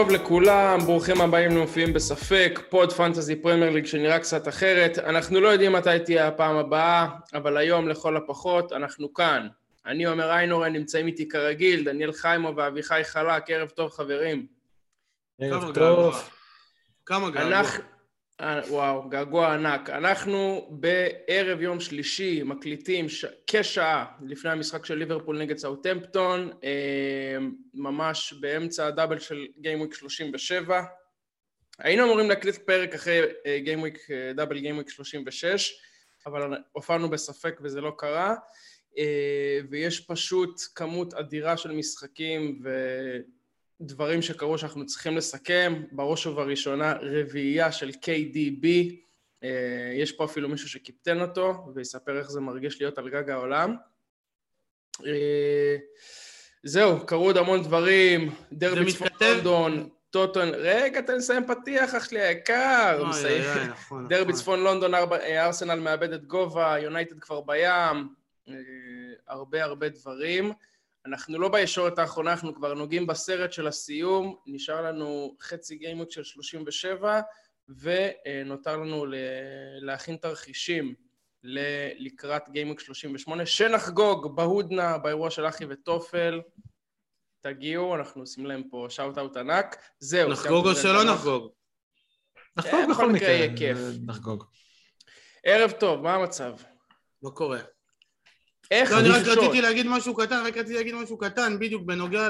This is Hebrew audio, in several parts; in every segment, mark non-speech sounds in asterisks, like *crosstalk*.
טוב לכולם, ברוכים הבאים למופיעים בספק, pod Fantasy Premier League שנראה קצת אחרת. אנחנו לא יודעים מתי תהיה הפעם הבאה, אבל היום לכל הפחות אנחנו כאן. אני עומר איינורן, נמצאים איתי כרגיל, דניאל חיימו ואביחי חלק, ערב טוב חברים. ערב טוב. כמה געגוע. אנחנו... אה, וואו, געגוע ענק. אנחנו בערב יום שלישי מקליטים ש... כשעה לפני המשחק של ליברפול נגד סאוטמפטון, אה, ממש באמצע ה double של gameweek 37. היינו אמורים להקליט פרק אחרי אה, gameweek, אה, double gameweek 36, אבל הופענו בספק וזה לא קרה, אה, ויש פשוט כמות אדירה של משחקים ו... דברים שקרו שאנחנו צריכים לסכם, בראש ובראשונה רביעייה של KDB, אה, יש פה אפילו מישהו שקיפטן אותו ויספר איך זה מרגיש להיות על גג העולם. אה, זהו, קרו עוד המון דברים, דרבי צפון לונדון, טוטון, רגע תן לסיים פתיח אח שלי היקר, מסיים. נכון, דרבי נכון. צפון לונדון, אה, ארסנל מאבדת גובה, יונייטד כבר בים, הרבה הרבה דברים. אנחנו לא בישורת האחרונה, אנחנו כבר נוגעים בסרט של הסיום, נשאר לנו חצי גיימות של 37, ונותר לנו ל- להכין תרחישים ל- לקראת גיימוק 38, שנחגוג בהודנה, באירוע של אחי וטופל. תגיעו, אנחנו עושים להם פה שאוט אאוט ענק. זהו. נחגוג או שלא. נחגוג? נחגוג אה, בכל בכל מקרה. יהיה כיף. אה, נחגוג. ערב טוב, מה המצב? מה קורה? איך לא, אני רק? רציתי להגיד משהו קטן, רק רציתי להגיד משהו קטן, בדיוק בנוגע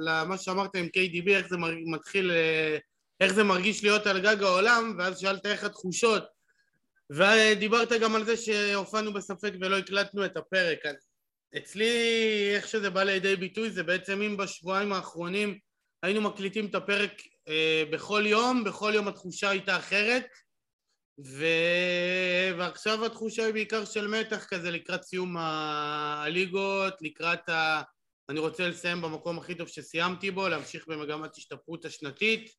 למה שאמרת עם KDB, איך זה מתחיל, אה, איך זה מרגיש להיות על גג העולם, ואז שאלת איך התחושות. ודיברת גם על זה שהופענו בספק ולא הקלטנו את הפרק. אצלי, איך שזה בא לידי ביטוי, זה בעצם אם בשבועיים האחרונים היינו מקליטים את הפרק אה, בכל יום, בכל יום התחושה הייתה אחרת. ו... ועכשיו התחושה היא בעיקר של מתח כזה לקראת סיום הליגות, לקראת ה... אני רוצה לסיים במקום הכי טוב שסיימתי בו, להמשיך במגמת השתפרות השנתית.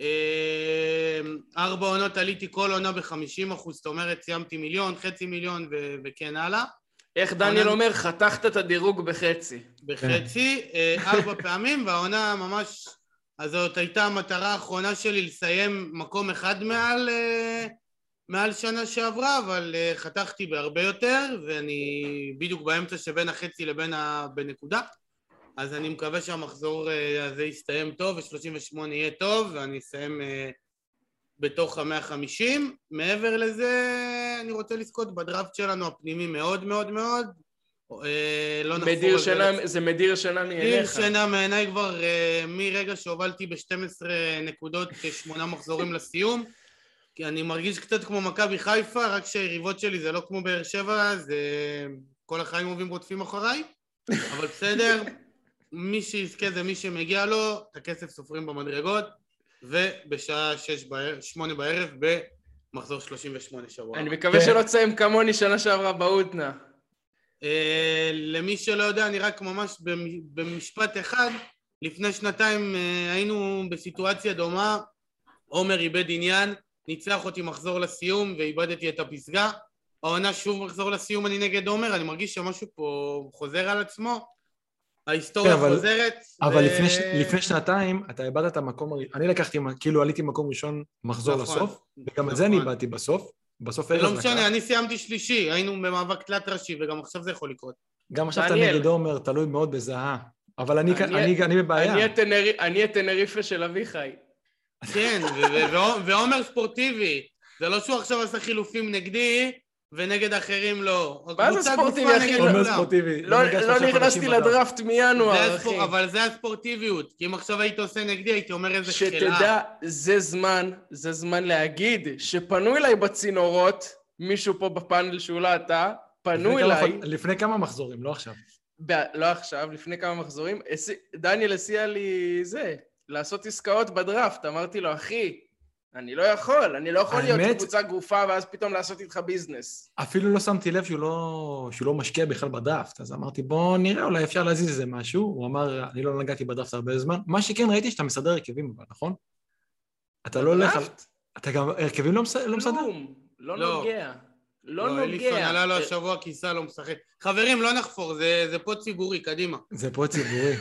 אה, ארבע עונות עליתי כל עונה בחמישים אחוז, זאת אומרת סיימתי מיליון, חצי מיליון ו... וכן הלאה. איך דניאל עונה- אומר, חתכת את הדירוג בחצי. בחצי, אה, ארבע *laughs* פעמים, והעונה ממש... אז זאת הייתה המטרה האחרונה שלי לסיים מקום אחד מעל, אה, מעל שנה שעברה, אבל אה, חתכתי בהרבה יותר, ואני בדיוק באמצע שבין החצי לבין ה... בנקודה. אז אני מקווה שהמחזור אה, הזה יסתיים טוב, ו-38 יהיה טוב, ואני אסיים אה, בתוך המאה חמישים. מעבר לזה, אני רוצה לזכות בדראפט שלנו הפנימי מאוד מאוד מאוד. לא נחפור מדיר שינה, זה מדיר שינה מדיר מעיניך. שינה מעיניי כבר uh, מרגע שהובלתי ב-12 נקודות, אה, שמונה מחזורים לסיום. כי אני מרגיש קצת כמו מכבי חיפה, רק שהיריבות שלי זה לא כמו באר שבע, זה כל החיים עוברים רודפים אחריי, אבל בסדר, *laughs* מי שיזכה זה מי שמגיע לו, את הכסף סופרים במדרגות, ובשעה שש בערב, שמונה בערב במחזור 38 שבוע. אני מקווה כן. שלא תסיים כמוני שנה שעברה בהודנה. אה, למי שלא יודע, אני רק ממש במ- במשפט אחד, לפני שנתיים אה, היינו בסיטואציה דומה, עומר איבד עניין, ניצח אותי מחזור לסיום ואיבדתי את הפסגה. העונה שוב מחזור לסיום אני נגד עומר, אני מרגיש שמשהו פה חוזר על עצמו. ההיסטוריה כן, אבל- חוזרת. אבל ו- לפני לפני שנתיים אתה איבדת את המקום, אני לקחתי, כאילו עליתי מקום ראשון מחזור נכון, לסוף, וגם את זה אני נכון. איבדתי בסוף. בסוף ארז לא לקח. משנה, אני סיימתי שלישי, היינו במאבק תלת ראשי וגם עכשיו זה יכול לקרות. גם עכשיו אתה. נגד עומר, תלוי מאוד בזהה. אבל אני אני- אני- אני בבעיה. אני אני הטנריפה של אביחי. כן, ועומר- ספורטיבי. זה לא שהוא עכשיו עשה חילופים נגדי ונגד אחרים לא. מה זה ספורטיבי, אחי? לא- עומר. ספורטיבי. לא לא נכנסתי. לדראפט מינואר, זה אחי. אבל זה הספורטיביות. כי אם עכשיו היית עושה נגדי, הייתי אומר איזה חלאה. שתדע, זה זמן, זה זמן להגיד שפנו אליי בצינורות, מישהו פה בפאנל שהוא לא אתה, פנו אליי, לפני כמה מחזורים, לא עכשיו. לא עכשיו, לפני כמה מחזורים, דניאל הציע לי זה, לעשות עסקאות בדראפט, אמרתי לו, אחי, אני לא יכול, אני לא יכול להיות האמת- קבוצה גרופה ואז פתאום לעשות איתך ביזנס. אפילו לא שמתי לב שהוא לא, שהוא לא משקיע בכלל בדראפט, אז אמרתי בוא נראה, אולי אפשר להזיז איזה משהו. הוא אמר, אני לא נגעתי בדראפט הרבה זמן. מה שכן ראיתי שאתה מסדר הרכבים אבל, נכון? אתה לא הולך על... אתה גם הרכבים לא מס- לא מסדר? כלום, לא לא. נוגע. לא לא, אליסון נוגע. עלה לו אה, השבוע כיסה לא משחק. חברים, לא נחפור, זה זה פה ציבורי, קדימה. זה פה ציבורי.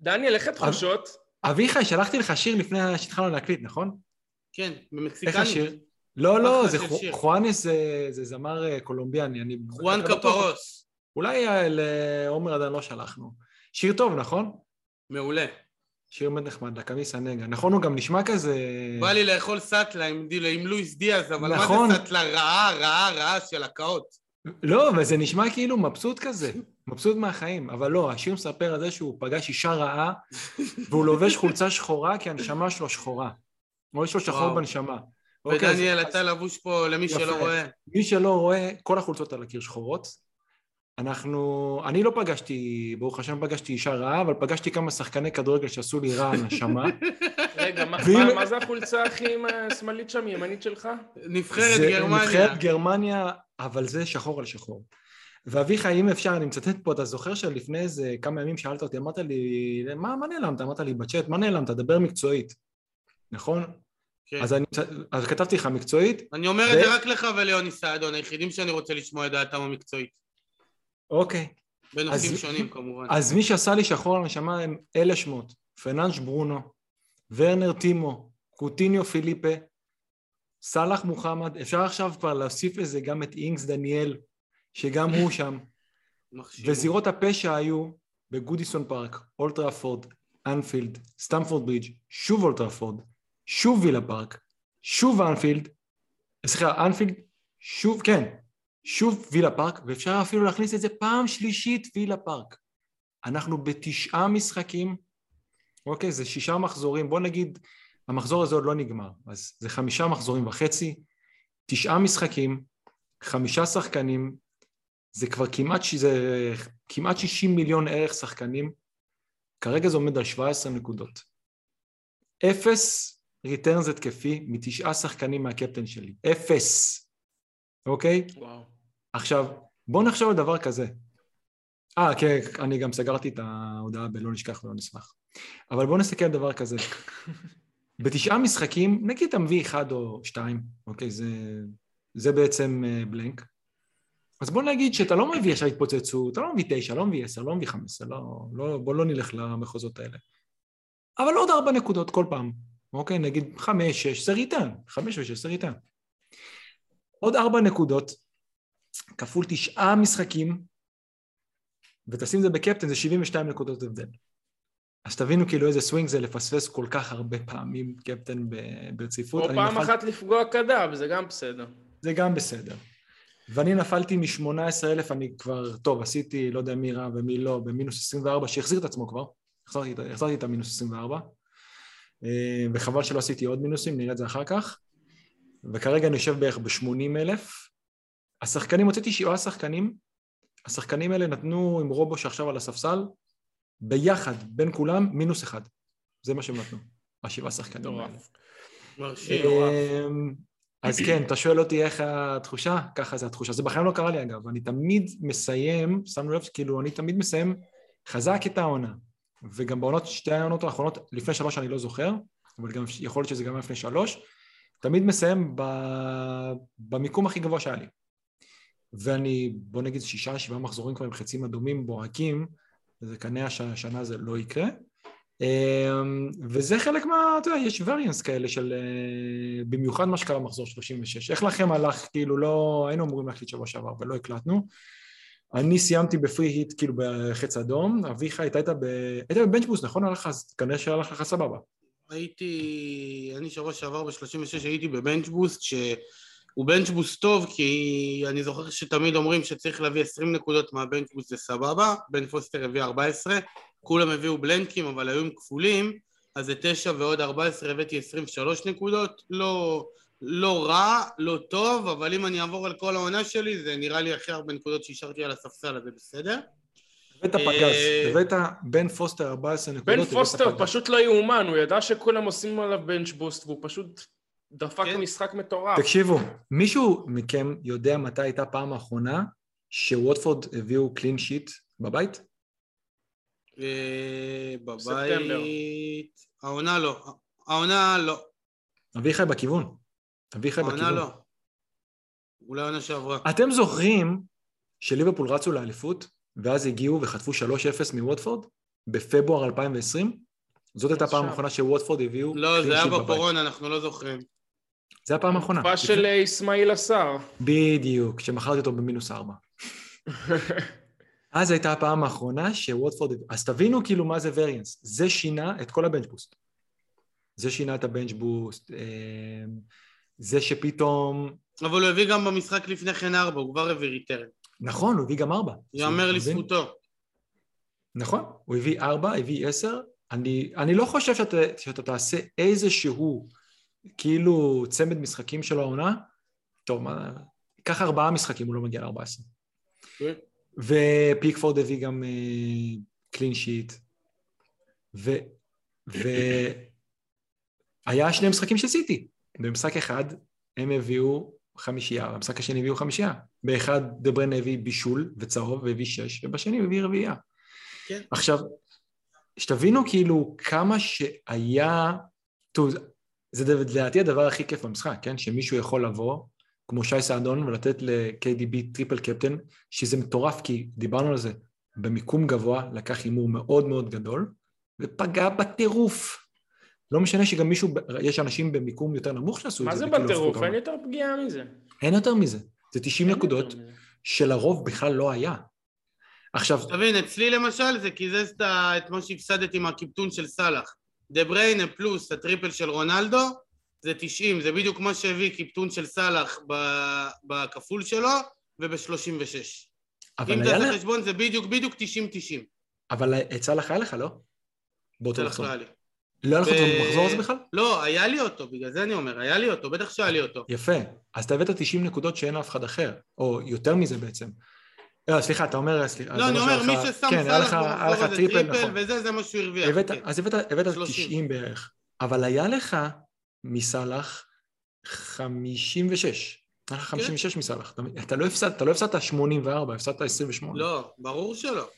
דניאל, איך התחושות? אביחי, שלחתי לך שיר לפני שהתחלנו להקליט, נכון? כן, איך במקסיקנית. השיר? לא, לא, זה. חואנס זה- זה זמר אה, קולומביאני, אני... חואן אתה בטוח- קפרוס. אולי אה, לעומר עדיין לא שלחנו. שיר טוב, נכון? מעולה. שיר מאוד נחמד, לקמיסה נגה. נכון, הוא גם נשמע כזה... בא לי לאכול סאטלה עם עם לואיס דיאז, אבל מה נכון. זה סאטלה רעה, רעה, רעה של הקאות? לא, וזה נשמע כאילו מבסוט כזה, *laughs* מבסוט מהחיים, אבל לא, השיר מספר על זה שהוא פגש אישה רעה, והוא לובש *laughs* חולצה שחורה כי הנשמה שלו שחורה. או יש לו שחור. בנשמה. אוקיי, ודניאל, אתה לבוש פה למי. שלא רואה. מי שלא רואה, כל החולצות על הקיר שחורות. אנחנו, אני לא פגשתי, ברוך השם פגשתי אישה רעה, אבל פגשתי כמה שחקני כדורגל שעשו לי רע הנשמה. *laughs* רגע, מה- זה החולצה הכי עם השמאלית שם, ימנית שלך? נבחרת גרמניה. נבחרת גרמניה, אבל זה שחור על שחור. ואביחי, אם אפשר, אני מצטט פה, אתה זוכר שלפני איזה כמה ימים שאלת אותי, אמרת לי, מה, מה נעלמת? אמרת לי בצ'אט, מה נעלמת? דבר מקצועית. נכון? כן. אז, אני, אז כתבתי לך מקצועית, אני אומר את ו- זה רק לך וליוני סעדון, היחידים שאני רוצה לשמוע את דעתם המקצועית. אוקיי. בנושאים אז- שונים כמובן. אז מי שעשה לי שחור על הנשמה הם אלה שמות, פרננש ברונו, ורנר טימו, קוטיניו פיליפה, סאלח מוחמד, אפשר עכשיו כבר להוסיף לזה גם את אינגס דניאל, שגם הוא שם. וזירות הפשע היו בגודיסון פארק, אולד טראפורד, אנפילד, סטמפורד ברידג', שוב אולד טראפורד, שוב וילה פארק, שוב אנפילד, סליחה, אנפילד, שוב, כן, שוב וילה פארק, ואפשר אפילו להכניס את זה פעם שלישית וילה פארק. אנחנו בתשעה משחקים, אוקיי, זה שישה מחזורים, בוא נגיד, המחזור הזה עוד לא נגמר, אז זה חמישה מחזורים וחצי, תשעה משחקים, חמישה שחקנים, זה כבר כמעט, ש- זה כמעט 60 מיליון ערך שחקנים, כרגע זה עומד על 17 נקודות. אפס ריטרנס התקפי מתשעה שחקנים מהקפטן שלי, אפס, אוקיי? וואו. עכשיו, בואו נחשוב על דבר כזה. אה, כן, אני גם סגרתי את ההודעה בלא נשכח ולא נשמח. אבל בואו נסתכל על דבר כזה. *laughs* בתשעה משחקים, נגיד אתה מביא אחד או שתיים, אוקיי? זה, זה בעצם אה, בלנק. אז בוא נגיד שאתה לא מביא עכשיו התפוצצות, אתה לא מביא תשע, לא מביא עשר, לא מביא חמש עשרה, לא, לא, בוא לא נלך למחוזות האלה. אבל עוד ארבע נקודות כל פעם, אוקיי? נגיד חמש, שש, זה ריטן, חמש ושש זה ריטן. עוד ארבע נקודות, כפול תשעה משחקים, ותשים את זה בקפטן, זה 72 נקודות הבדל. אז תבינו כאילו איזה סווינג זה לפספס כל כך הרבה פעמים קפטן ברציפות. או פעם נפל- אחת לפגוע כדה, וזה גם בסדר. זה גם בסדר. ואני נפלתי מ-18,000, אני כבר, טוב, עשיתי, לא יודע מי רע ומי לא, במינוס 24, שהחזיר את עצמו כבר, החזרתי, את- החזרתי את המינוס 24, אה, וחבל שלא עשיתי עוד מינוסים, נראה את זה אחר כך, וכרגע אני יושב בערך ב-80,000. השחקנים, הוצאתי שבעה שחקנים, השחקנים האלה נתנו עם רובו שעכשיו על הספסל, ביחד, בין כולם, מינוס אחד. זה מה שהם נתנו, השבעה שחקנים האלה. מרשים. אז כן, אתה שואל אותי איך התחושה? ככה זה התחושה. זה בחיים לא קרה לי אגב, אני תמיד מסיים, שמנו לב, כאילו, אני תמיד מסיים חזק את העונה. וגם בעונות, שתי העונות האחרונות, לפני שלוש אני לא זוכר, אבל גם יכול להיות שזה גם לפני שלוש, תמיד מסיים ב... במיקום הכי גבוה שהיה לי. ואני, בוא נגיד, שישה, שבעה מחזורים כבר עם חצים אדומים בוהקים, וזה כנראה שהשנה זה לא יקרה. אמ, וזה חלק מה, אתה יודע, יש וריאנס כאלה של, אה, במיוחד מה שקרה במחזור 36. איך לכם הלך, כאילו לא, היינו אמורים להקליט שבוע שעבר ולא הקלטנו. אני סיימתי ב free hit, כאילו בחץ אדום, אביחי, אתה היית ב... היית ב bench boost, נכון? הלך אז, כנראה שהלך לך סבבה. הייתי, אני שבוע שעבר ב-36 הייתי ב bench boost, שהוא bench boost טוב, כי אני זוכר שתמיד אומרים שצריך להביא 20 נקודות מה bench boost זה סבבה, בן פוסטר הביא 14, כולם הביאו בלנקים, אבל היו עם כפולים, אז זה 9 ועוד 14 הבאתי 23 נקודות, לא, לא רע, לא טוב, אבל אם אני אעבור על כל העונה שלי, זה נראה לי הכי הרבה נקודות שהשארתי על הספסל, אז זה בסדר. הבאת אה, פגז, הבאת בן פוסטר 14 נקודות. בן פוסטר. פשוט לא יאומן, הוא ידע שכולם עושים עליו bench boost, והוא פשוט דפק כן. משחק מטורף. תקשיבו, מישהו מכם יודע מתי הייתה פעם האחרונה שווטפורד הביאו clean sheet בבית? אה, ספטמבר. בבית... העונה לא. העונה לא. אביחי בכיוון. אביחי בכיוון. העונה לא. אולי עונה שעברה. אתם זוכרים שליברפול רצו לאליפות, ואז הגיעו וחטפו 3-0 מווטפורד בפברואר 2020? זאת הייתה הפעם. האחרונה שווטפורד הביאו... לא, זה היה. בקורונה, אנחנו לא זוכרים. זה הפעם האחרונה. תקופה של אה, אסמאעיל עשר. בדיוק, שמכרתי אותו במינוס ארבע. *laughs* אז הייתה הפעם האחרונה שווטפורד... אז תבינו כאילו מה זה וריאנס. זה שינה את כל הבנץ' בוסט. זה שינה את הבנץ' בוסט. אה, זה שפתאום... אבל הוא הביא גם במשחק לפני כן ארבע, הוא כבר הביא ריטרן. נכון, הוא הביא גם ארבע. יאמר? לזכותו. נכון, הוא הביא ארבע, הביא עשר. אני, אני לא חושב שאתה, שאתה תעשה איזשהו כאילו צמד משחקים של העונה. טוב, מה... קח ארבעה משחקים, הוא לא מגיע לארבע עשרה. כן. ופיקפורד הביא גם קלין שיט. והיה שני משחקים של סיטי. במשחק אחד הם הביאו חמישייה, במשחק השני הביאו חמישייה. באחד דברן הביא בישול וצהוב והביא שש, ובשני הביא רביעייה. כן. עכשיו, שתבינו כאילו כמה שהיה... טוב, זה לדעתי הדבר הכי כיף במשחק, כן? שמישהו יכול לבוא, כמו שי סעדון, ולתת ל-KDB triple captain, שזה מטורף, כי דיברנו על זה, במיקום גבוה, לקח הימור מאוד מאוד גדול, ופגע בטירוף. לא משנה שגם מישהו, יש אנשים במיקום יותר נמוך שעשו את מה זה. זה וכאילו בטירוף? אין כמה. יותר פגיעה מזה. אין יותר מזה. זה 90 אין נקודות. שלרוב בכלל לא היה. עכשיו, תבין, אצלי למשל זה קיזז את מה שהפסדתי מהקיפטון של סאלח. דה בריינה פלוס ה triple של רונלדו, זה 90, זה בדיוק מה שהביא קיפטון של סאלח בכפול שלו וב-36. אבל אם תעשה לה... חשבון זה בדיוק בדיוק 90-90. אבל את סלאח היה לך, לא? באותו סאלח מחזור. לא היה. לא לך אותו במחזור הזה בכלל? לא, היה לי אותו, בגלל זה אני אומר, היה לי אותו, בטח שהיה לי אותו. יפה. אז אתה הבאת 90 נקודות שאין לאף אחד אחר, או יותר מזה בעצם. לא, סליחה, אתה אומר... סליחה, לא, אתה אני אומר, מי ששם כן, סאלח לך במחזור הזה triple, triple, נכון. וזה, זה מה שהוא הרוויח. כן. אז הבאת, הבאת 30. 90 בערך, אבל היה לך מסלאח 56. היה לך 56 מסלאח. אתה, לא הפסדת, אתה לא הפסדת 84, הפסדת 28. לא, ברור שלא.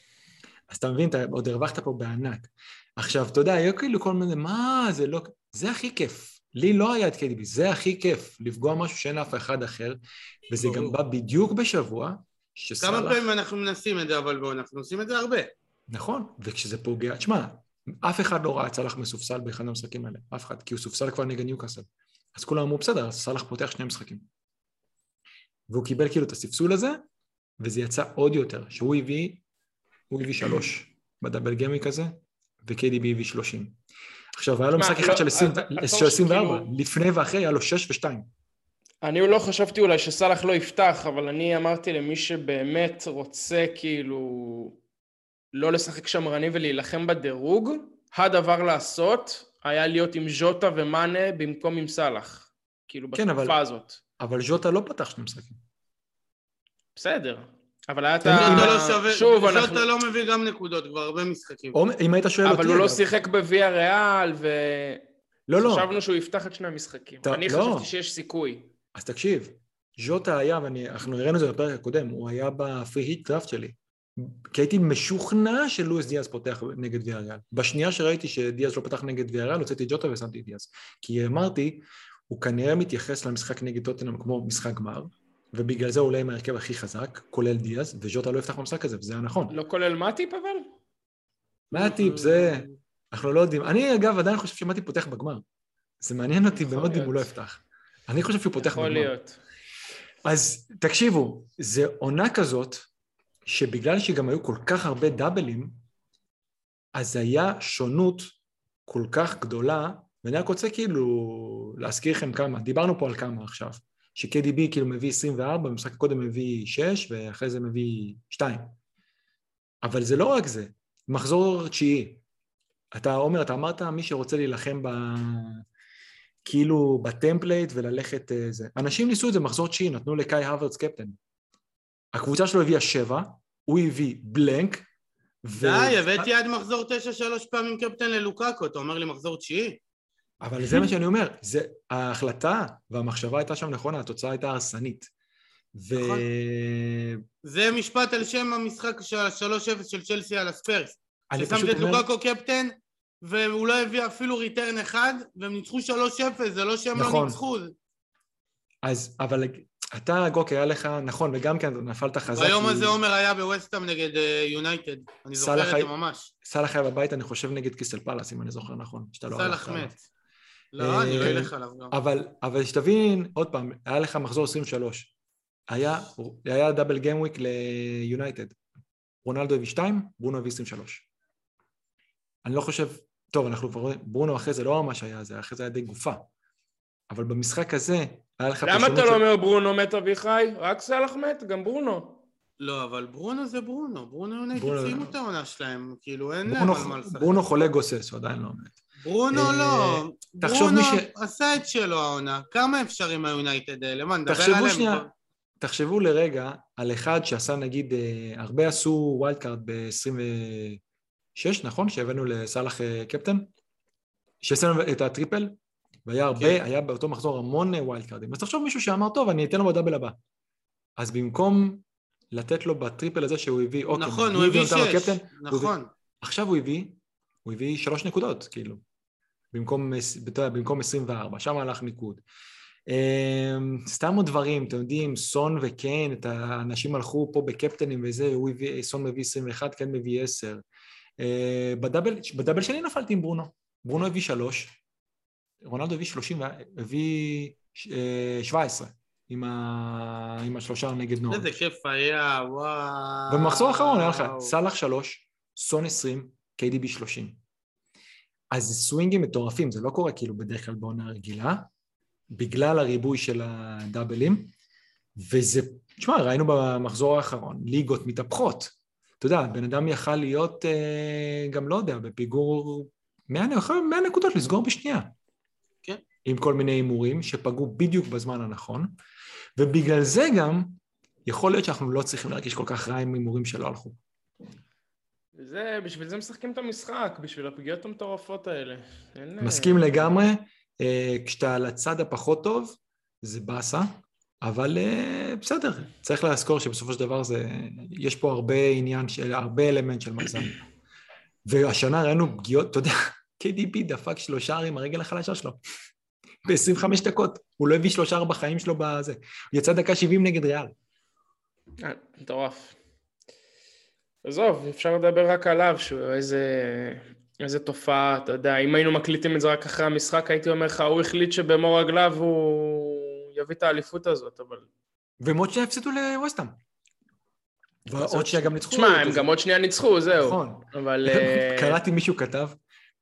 אז אתה מבין, אתה עוד הרווחת פה בענק. עכשיו, אתה יודע, היו כאילו כל מיני, מה, זה לא... זה הכי כיף. לי לא היה את קדיבי, זה הכי כיף, לפגוע משהו שאין לאף אחד אחר, וזה גם ברור. בא בדיוק בשבוע שסאלח... כמה פעמים אנחנו מנסים את זה, אבל בואו, אנחנו עושים את זה הרבה. נכון, וכשזה פוגע, תשמע, אף אחד לא ראה את סאלח מסופסל באחד המשחקים האלה, אף אחד, כי הוא סופסל כבר נגד ניוקאסל. אז כולם אמרו, בסדר, אז סאלח פותח שני משחקים. והוא קיבל כאילו את הספסול הזה, וזה יצא עוד יותר, שהוא הביא, הוא הביא שלוש בדאבל גמיק הזה, ו-KDB הביא שלושים. עכשיו, היה לו משחק אחד לא, של 20 אתה- אתה של חושב 24, שכאילו- לפני ואחרי היה לו שש ושתיים. אני לא חשבתי אולי שסאלח לא יפתח, אבל אני אמרתי למי שבאמת רוצה כאילו לא לשחק שמרני ולהילחם בדירוג, הדבר לעשות היה להיות עם ז'וטה ומאנה במקום עם סאלח. כאילו כן, בתקופה אבל- הזאת. אבל ז'וטה לא פתח שני משחקים. בסדר. אבל היה את ה... ז'וטה לא שוב, ז'וטה אנחנו... לא מביא גם נקודות כבר הרבה משחקים. או אם היית שואל אותי, אבל הוא לא שיחק בוויה ריאל, לא, לא, וחשבנו שהוא יפתח את שני המשחקים. אתה- אני לא. חשבתי שיש סיכוי. אז תקשיב, ז'וטה היה, ואנחנו הראינו את זה בפרק הקודם, הוא היה בפרי היט דראפט שלי. כי הייתי משוכנע שלואיס דיאז פותח נגד ויאריאל. בשנייה שראיתי שדיאז לא פתח נגד ויאריאל, הוצאתי את ג'וטה ושמתי את דיאז. כי אמרתי, הוא כנראה מתייחס למשחק נגד טוטנאם כמו משחק גמר, ובגלל זה הוא עולה עם ההרכב הכי חזק, כולל דיאז, וז'וטה לא יפתח במשחק הזה, וזה היה נכון. לא כולל מאטיפ אבל? מה הטיפ? זה... אנחנו לא יודעים. אני, אגב, עדיין חושב שמתי פותח בגמר. זה מעניין אותי יכול מאוד אם. הוא לא יפתח. אני חושב שהוא פותח יכול בגמר. להיות. אז תקשיבו, זה עונה כזאת, שבגלל שגם היו כל כך הרבה דאבלים, אז היה שונות כל כך גדולה, ואני רק רוצה כאילו להזכיר לכם כמה, דיברנו פה על כמה עכשיו, ש-KDB כאילו מביא 24, במשחק הקודם מביא 6, ואחרי זה מביא 2. אבל זה לא רק זה, מחזור תשיעי. אתה, עומר, אתה אמרת מי שרוצה להילחם ב... כאילו ב template וללכת אה, זה. אנשים ניסו את זה מחזור תשיעי, נתנו לקאי האוורץ קפטן. הקבוצה שלו הביאה שבע, הוא הביא blank, ו... די, הבאתי עד מחזור תשע שלוש פעמים קפטן ללוקאקו, אתה אומר לי מחזור תשיעי? אבל זה מה שאני אומר, זה, ההחלטה והמחשבה הייתה שם נכונה, התוצאה הייתה הרסנית. ו... נכון. זה משפט על שם המשחק של ה-3-0 של צ'לסי על הספרס. ששמת את לוקאקו קפטן, והוא לא הביא אפילו return אחד, והם ניצחו 3-0, זה לא שהם לא נכון. ניצחו. אז, אבל אתה, גוק, היה לך, נכון, וגם כן, נפלת חזק. ביום הזה עומר היה בווסטהאם נגד אה, יונייטד. אני זוכר סאלח את היה- זה ממש. סאלח היה בבית, אני חושב, נגד קריסטל פלאס, אם אני זוכר נכון. שאתה לא סאלח הלכת עליו. מת. לא, אני לא אה, אלך עליו גם. אבל, אבל שתבין, עוד פעם, היה לך מחזור 23. היה, היה double gameweek ליונייטד. רונלדו הביא 2, ברונו הביא 23. אני לא חושב, טוב, אנחנו כבר רואים, ברונו אחרי זה לא ממש היה זה, אחרי זה היה די גופה. אבל במשחק הזה, היה לך למה אתה לא אומר ברונו מת אביחי? רק סאלח מת? גם ברונו. לא, אבל ברונו זה ברונו. ברונו ברונו- סיימו את העונה שלהם. כאילו, אין ברונו- להם על מה לשחק. ברונו חולה גוסס, הוא עדיין לא מת. ברונו אה, לא. ברונו עשה את שלו העונה. כמה אפשר עם היונייטד האלה? מה, נדבר תחשבו עליהם? תחשבו לרגע על אחד שעשה נגיד, אה, הרבה עשו wild card ב-26, נכון? שהבאנו לסאלח אה, קפטן? שעשינו את ה triple, והיה הרבה, כן. היה באותו מחזור המון אה, wild card ים. אז תחשוב מישהו שאמר, טוב, אני אתן לו ב double הבא. אז במקום לתת לו ב triple הזה שהוא הביא, אוקיי, נכון, הוא הביא שש. הוא הביא- נכון. עכשיו הוא הביא, הוא הביא שלוש נקודות, כאילו, במקום, במקום 24, שם הלך ניקוד. אמ, סתם עוד דברים, אתם יודעים, סון וקיין, את האנשים הלכו פה בקפטנים וזה, הוא הביא, סון מביא 21, קיין מביא 10. אה, בדאבל, בדאבל שלי נפלתי עם ברונו, ברונו הביא 3, רונלדו הביא 30, הביא אה, 17, עם, ה... עם השלושה נגד נורד. איזה כיף היה, וואו. ובמחזור האחרון היה לך סאלח 3, סון 20, KDB 30. אז זה סווינגים מטורפים, זה לא קורה כאילו בדרך כלל בעונה רגילה, בגלל הריבוי של הדאבלים, וזה, תשמע, ראינו במחזור האחרון, ליגות מתהפכות. אתה יודע, בן אדם יכל להיות, אה, גם לא יודע, בפיגור 100, יכול 100 נקודות לסגור בשנייה. עם כל מיני הימורים שפגעו בדיוק בזמן הנכון, ובגלל זה גם, יכול להיות שאנחנו לא צריכים להרגיש כל כך רע עם הימורים שלא הלכו. זה, בשביל זה משחקים את המשחק, בשביל הפגיעות המטורפות האלה. אין, אה, מסכים לגמרי, אה, כשאתה על הצד הפחות טוב, זה באסה, אבל אה, בסדר, צריך לזכור שבסופו של דבר זה, יש פה הרבה עניין, של, הרבה אלמנט של מאזן. והשנה ראינו פגיעות, אתה יודע, *laughs* KDP דפק שלושה עם הרגל החלשה שלו. ב-25 דקות, הוא לא הביא שלושה בחיים שלו בזה. הוא יצא דקה 70 נגד ריאל. אה, מטורף. עזוב, אפשר לדבר רק עליו, שהוא איזה, איזה תופעה, אתה יודע, אם היינו מקליטים את זה רק אחרי המשחק, הייתי אומר לך, הוא החליט שבמו רגליו הוא יביא את האליפות הזאת, אבל... שנייה הפסידו לווסטהאם. ועוד שנייה גם ניצחו. תשמע, את הם. גם עוד שנייה ניצחו, זהו. נכון. אבל... *laughs* אה, קראתי מישהו כתב,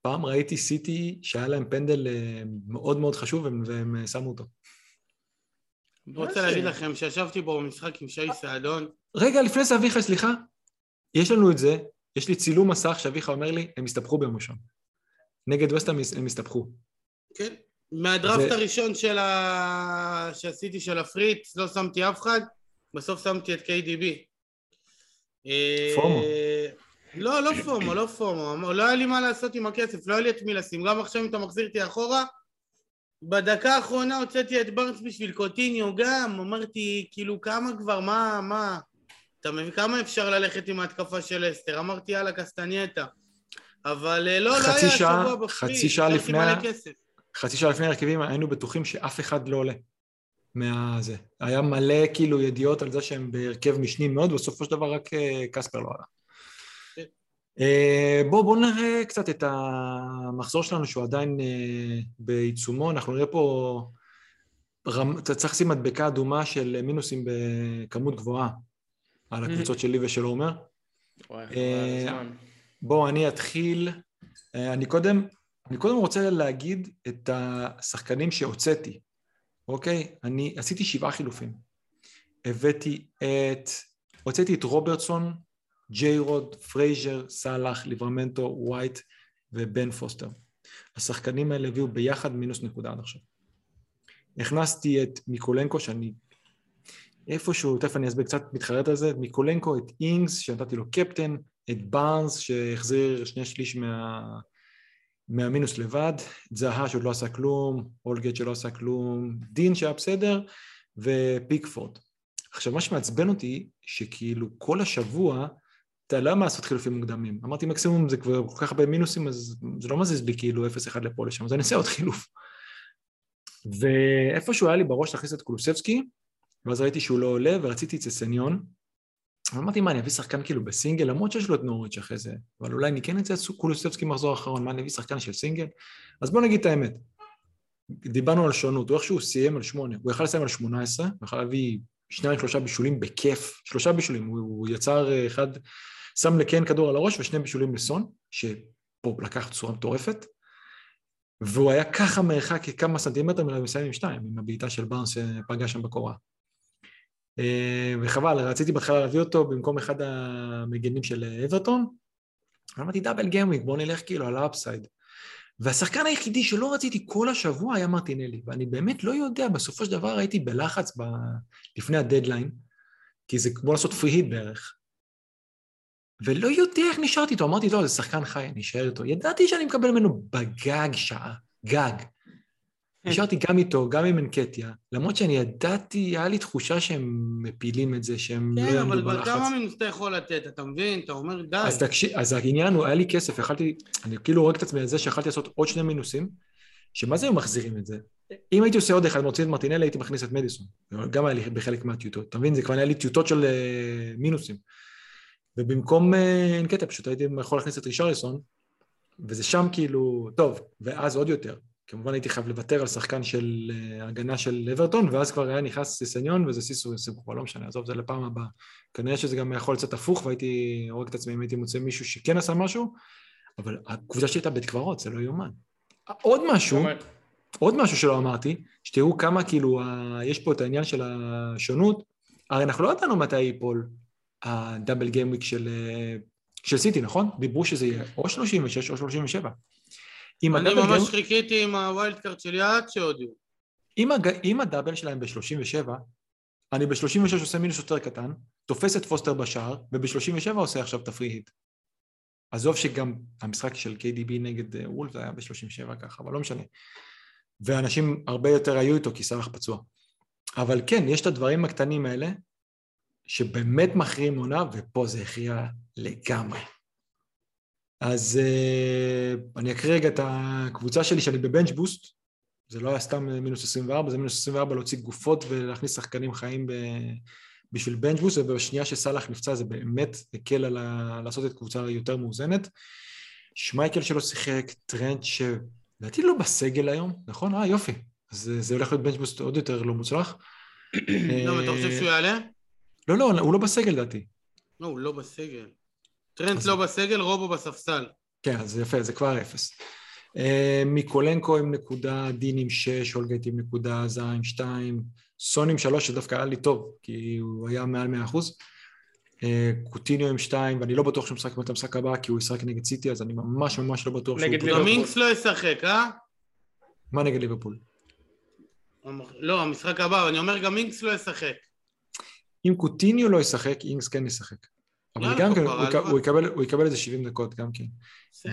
פעם ראיתי סיטי שהיה להם פנדל אה, מאוד מאוד חשוב והם, והם אה, שמו אותו. אני רוצה? להגיד לכם שישבתי בו במשחק עם שי סעדון, רגע, לפני זה אביחי, סליחה, יש לנו את זה, יש לי צילום מסך שאביחי אומר לי, הם הסתבכו ביום ראשון. נגד וסטהאם הם הסתבכו. כן, מהדראפט זה- הראשון של ה... שעשיתי של הפריץ, לא שמתי אף אחד, בסוף שמתי את KDB. אה, פומו. לא, לא פומו, לא פומו, לא היה לי מה לעשות עם הכסף, לא היה לי את מי לשים, גם עכשיו אם אתה מחזיר אותי אחורה, בדקה האחרונה הוצאתי את ברנס בשביל קוטיניו גם, אמרתי, כאילו, כמה כבר, מה, מה, אתה מבין, כמה אפשר ללכת עם ההתקפה של אסתר? אמרתי, יאללה, קסטנייטה. אבל אה, לא, לא היה שעה- שבוע בפריץ, חצי שעה לפני. חצי שעה לפני הרכבים היינו בטוחים שאף אחד לא עולה מהזה. היה מלא כאילו ידיעות על זה שהם בהרכב משני מאוד, בסופו של דבר רק אה, קספר לא עלה. אה, בואו בוא נראה קצת את המחזור שלנו שהוא עדיין אה, בעיצומו, אנחנו נראה פה, רמ... צריך לשים מדבקה אדומה של מינוסים בכמות גבוהה על הקבוצות שלי ושל עומר. אה. בואו, אני אתחיל. אני קודם, אני קודם רוצה להגיד את השחקנים שהוצאתי, אוקיי? אני עשיתי שבעה חילופים. הבאתי את... הוצאתי את רוברטסון, ג'יי רוד, פרייזר, סאלח, ליברמנטו, ווייט ובן פוסטר. השחקנים האלה הביאו ביחד מינוס נקודה עד עכשיו. הכנסתי את מיקולנקו, שאני איפשהו, תכף אני אסביר קצת, מתחרט על זה, את מיקולנקו, את אינגס, שנתתי לו קפטן, את בארנס שהחזיר שני שליש מה... מהמינוס לבד, את זהה שעוד לא עשה כלום, אולגט שלא עשה כלום, דין שהיה בסדר, ופיקפורד. עכשיו מה שמעצבן אותי, שכאילו כל השבוע, אתה לא יודע לעשות חילופים מוקדמים. אמרתי מקסימום זה כבר כל כך הרבה מינוסים, אז זה לא מזיז לי כאילו 0-1 לפה לשם, אז אני אעשה עוד חילוף. ואיפשהו היה לי בראש להכניס את קולוסבסקי, ואז ראיתי שהוא לא עולה, ורציתי אצל סניון. אמרתי, מה, אני אביא שחקן כאילו בסינגל, למרות שיש לו את נוריץ' אחרי זה, אבל אולי אני כן אצא קולוסטבסקי מחזור אחרון, מה, אני אביא שחקן של סינגל? אז בוא נגיד את האמת. דיברנו על שונות, הוא איכשהו סיים על שמונה, הוא יכל לסיים על שמונה עשרה, הוא יכל להביא שניים, שלושה בישולים בכיף, שלושה בישולים, הוא, הוא יצר אה, אחד, שם לקיין כדור על הראש ושני בישולים לסון, שפה לקח צורה מטורפת, והוא היה ככה מרחק כמה סנטימטרים אליו מסיים עם שתיים, עם הבעיטה של בארנס שפגע שם בקורה. אה, וחבל, רציתי בהתחלה להביא אותו במקום אחד המגנים של אברטון, אמרתי double gameweek, בוא נלך כאילו על ה upside. והשחקן היחידי שלא רציתי כל השבוע היה מרטינלי, ואני באמת לא יודע, בסופו של דבר הייתי בלחץ ב... לפני הדדליין, כי זה כמו לעשות פרי היט בערך. ולא יודע איך נשארתי איתו, אמרתי, טוב, זה שחקן חי, אני אשאר איתו. ידעתי שאני מקבל ממנו בגג שעה, גג. נשארתי גם איתו, גם עם אנקטיה, למרות שאני ידעתי, היה לי תחושה שהם מפילים את זה, שהם כן, לא יעמדו אבל בלחץ. כמה מינוס אתה יכול לתת, אתה מבין? אתה אומר די. אז תקשיב, אז העניין הוא, היה לי כסף, יכלתי, אני כאילו הורג את עצמי על זה שיכלתי לעשות עוד שני מינוסים, שמה זה היו מחזירים את זה? אם הייתי עושה עוד אחד, מוציא את מרטינלי, הייתי מכניס את מדיסון. גם היה לי בחלק מהטיוטות, אתה מבין? זה כבר היה לי טיוטות של אה, מינוסים. ובמקום אה, אנקטיה, פשוט הייתי יכול להכניס את רישריסון, וזה שם כאילו, טוב, ואז עוד יותר. כמובן הייתי חייב לוותר על שחקן של אה, הגנה של אברטון, ואז כבר היה נכנס סיסניון וזה סיסו סיבוכו, לא משנה, עזוב, זה לפעם הבאה. כנראה שזה גם יכול לצאת הפוך, והייתי הורג את עצמי אם הייתי מוצא מישהו שכן עשה משהו, אבל הקבוצה שלי הייתה בית קברות, זה לא יאומן. עוד משהו. עוד משהו שלא אמרתי, שתראו כמה כאילו. יש פה את העניין של השונות, הרי אנחנו לא ידענו מתי ייפול ה double gameweek של, אה, של סיטי, נכון? דיברו שזה יהיה או 36 או 37. אם אני ממש game- חיכיתי עם ה wild card שלי עד שהודיעו. אם, ה double שלהם ב-37, אני ב-36 עושה מינוס יותר קטן, תופס את פוסטר בשער, וב-37 עושה עכשיו את הפרי היט. עזוב שגם המשחק של KDB נגד אה, וולף היה ב-37 ככה, אבל לא משנה. ואנשים הרבה יותר היו איתו כי סאלח פצוע. אבל כן, יש את הדברים הקטנים האלה, שבאמת מכריעים עונה, ופה זה הכריע לגמרי. אז uh, אני אקריא רגע את הקבוצה שלי שאני בבנץ' בוסט, זה לא היה סתם אה, מינוס 24, זה מינוס 24 להוציא גופות ולהכניס שחקנים חיים ב... בשביל bench boost, ובשנייה שסאלח נפצע זה באמת הקל על ה... לעשות את קבוצה יותר מאוזנת. שמייקל שלא שיחק, טרנט שלדעתי לא בסגל היום, נכון? אה יופי, אז זה- זה הולך להיות bench boost עוד יותר לא מוצלח. *clears throat* למה, אתה חושב אה, שהוא יעלה? לא, לא, הוא לא בסגל לדעתי. לא, הוא לא בסגל. טרנט אז- לא בסגל, רובו בספסל. כן, אז זה יפה, זה כבר אפס. אה, מיקולנקו עם נקודה, דין עם שש, הולגייט עם נקודה, עם שתיים, סון עם שלוש, שדווקא היה לי טוב, כי הוא היה מעל מאה אחוז. אה, קוטיניו עם שתיים, ואני לא בטוח שהוא משחק את המשחק הבא, כי הוא ישחק נגד סיטי, אז אני ממש ממש לא בטוח שהוא... נגד. ליברפול. גם אינקס לא ישחק, אה? מה נגד ליברפול? לא, המשחק הבא, אני אומר גם אינקס לא ישחק. אם קוטיניו לא ישחק, אינגס כן ישחק. אבל יאללה, גם כן, הוא יקבל- איזה 70 דקות גם כן.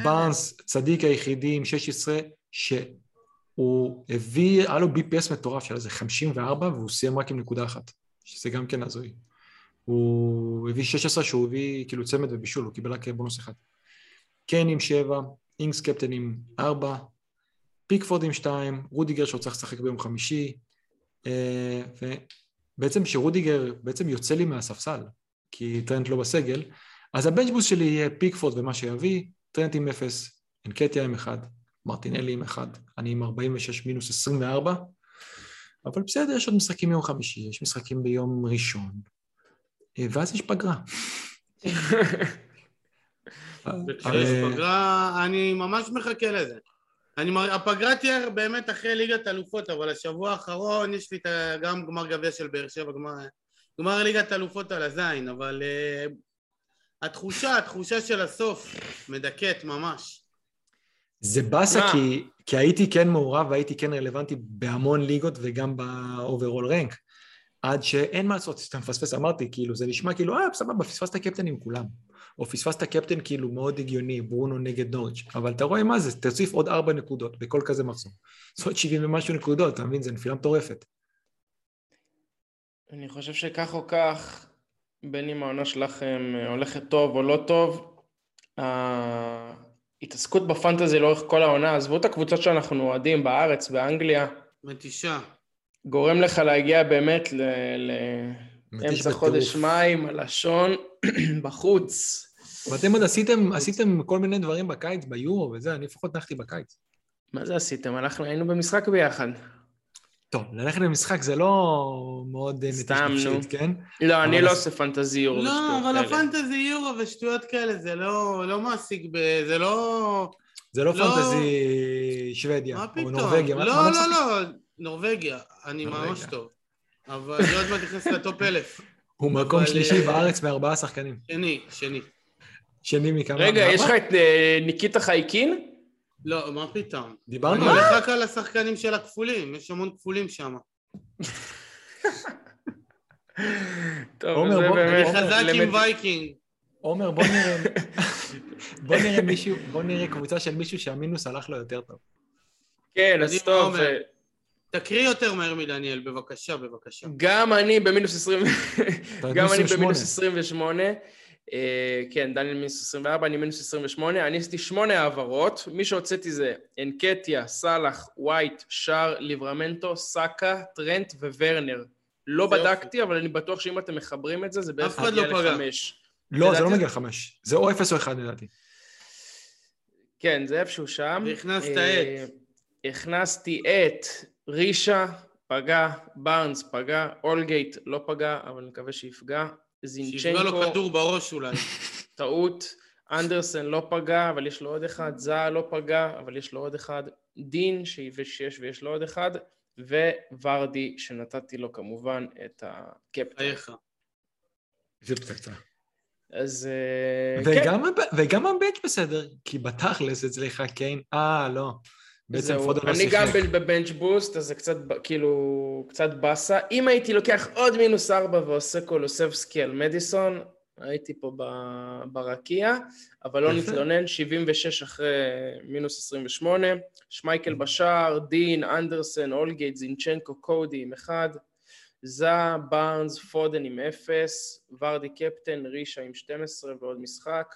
בארנס, צדיק היחידי עם 16, שהוא הביא, היה לו BPS מטורף של איזה 54, והוא סיים רק עם נקודה אחת, שזה גם כן הזוי. הוא הביא 16 שהוא הביא כאילו צמד ובישול, הוא קיבל רק בונוס אחד. קיין עם 7, אינגס קפטן עם 4, פיקפורד עם 2, רודיגר שהוא צריך לשחק ביום חמישי, אה, ובעצם שרודיגר בעצם יוצא לי מהספסל, כי טרנט לא בסגל, אז ה bench boost שלי יהיה פיקפורד ומה שיביא, טרנט עם 0, אנקטיה עם 1, מרטינלי עם 1, אני עם 46 מינוס 24, אבל בסדר, יש עוד משחקים ביום חמישי, יש משחקים ביום ראשון, אה, ואז יש פגרה. *laughs* וכשיש אה, פגרה, אני ממש מחכה לזה. אני, מר- הפגרה תהיה באמת אחרי ליגת אלופות, אבל השבוע האחרון יש לי גם גמר גביע של באר שבע, גמר, גמר ליגת אלופות על הזין, אבל uh, התחושה, התחושה של הסוף מדכאת ממש. זה באסה? כי, כי הייתי כן מעורב והייתי כן רלוונטי בהמון ליגות וגם ב overall rank. עד שאין מה לעשות, שאתה מפספס, אמרתי, כאילו, זה נשמע כאילו, אה, סבבה, פספסת קפטן עם כולם. או פספסת קפטן כאילו מאוד הגיוני, ברונו נגד נוריץ', אבל אתה רואה מה זה, תוסיף עוד ארבע נקודות בכל כזה מחזור. זה עוד 70 ומשהו נקודות, אתה מבין? זה נפילה מטורפת. אני חושב שכך או כך, בין אם העונה שלכם אה, הולכת טוב או לא טוב, ההתעסקות בפנטזי לאורך כל העונה, עזבו את הקבוצות שאנחנו אוהדים בארץ, באנגליה, מתישה. גורם לך להגיע באמת ל... מתיש בטירוף. חודש מאי עם הלשון *clears throat* בחוץ. ואתם עוד עשיתם, עשיתם כל מיני דברים בקיץ, ביורו וזה, אני לפחות נחתי בקיץ. מה זה עשיתם? אנחנו היינו במשחק ביחד. טוב, ללכת למשחק זה לא מאוד אה, סתם, נו. כן? לא, אני אבל לא עושה פנטזיור. לא, ושטויות אבל כאלה. הפנטזי יורו ושטויות כאלה, זה לא לא מעסיק ב... זה לא... זה לא לא. פנטזי שוודיה, מה או? נורבגיה. מה- לא, לא? לא, נורבגיה. אני. ממש טוב. אבל אני עוד מעט נכנס לטופ אלף. הוא מקום שלישי אה, בארץ מארבעה שחקנים. שני, שני. שני מכמה? רגע? יש לך את אה, ניקיטה חייקין? לא, מה פתאום? דיברנו אני על הולך רק על השחקנים של הכפולים, יש המון כפולים שם. טוב, עומר, זה בוא- באמת... חזק עם וייקינג. עומר, בוא נראה... *laughs* בוא נראה מישהו, בוא נראה קבוצה של מישהו שהמינוס הלך לו יותר טוב. כן, אז טוב. תקריא יותר מהר מדניאל, בבקשה, בבקשה. גם אני במינוס 20... אתה גם אני 28. במינוס 28. אה, כן, דניאל מינוס 24, אני מינוס 28. אני עשיתי שמונה העברות. מי שהוצאתי זה אנקטיה, סאלח, ווייט, שער, ליברמנטו, סאקה, טרנט וורנר. לא. בדקתי, אבל אני בטוח שאם אתם מחברים את זה, זה בערך מגיע לא. לחמש. לא, זה לא מגיע לחמש. זה או אפס או אחד לדעתי. כן, זה איפשהו שם. והכנסת אה, הכנסתי את רישה, פגע, בארנס פגע, אולגייט לא פגע, אבל אני מקווה שיפגע. שיפגע לו זינצ'נקו, כדור בראש אולי. *laughs* טעות. אנדרסן לא פגע, אבל יש לו עוד אחד. זעה לא פגע, אבל יש לו עוד אחד. דין, שיש ויש לו עוד אחד. וורדי, שנתתי לו כמובן את הקפטן. חייך. זה פצצה. אז אה, כן, וגם הב- וגם הבנץ' בסדר, כי בתכלס אצלך קיין, אה, לא. בעצם זהו, פודן לא אני גם שיחק. בבנץ' בוסט, אז זה קצת, כאילו, קצת באסה. אם הייתי לוקח עוד מינוס ארבע ועושה קולוסבסקי על מדיסון, הייתי פה ב- ברקיע, אבל לא. נתלונן, 76 אחרי מינוס 28. שמייקל בשער, דין, אנדרסן, אולגייט, זינצ'נקו, קודי עם אחד. זע, בארנס, פודן עם אפס, ורדי קפטן, רישה עם 12 ועוד משחק.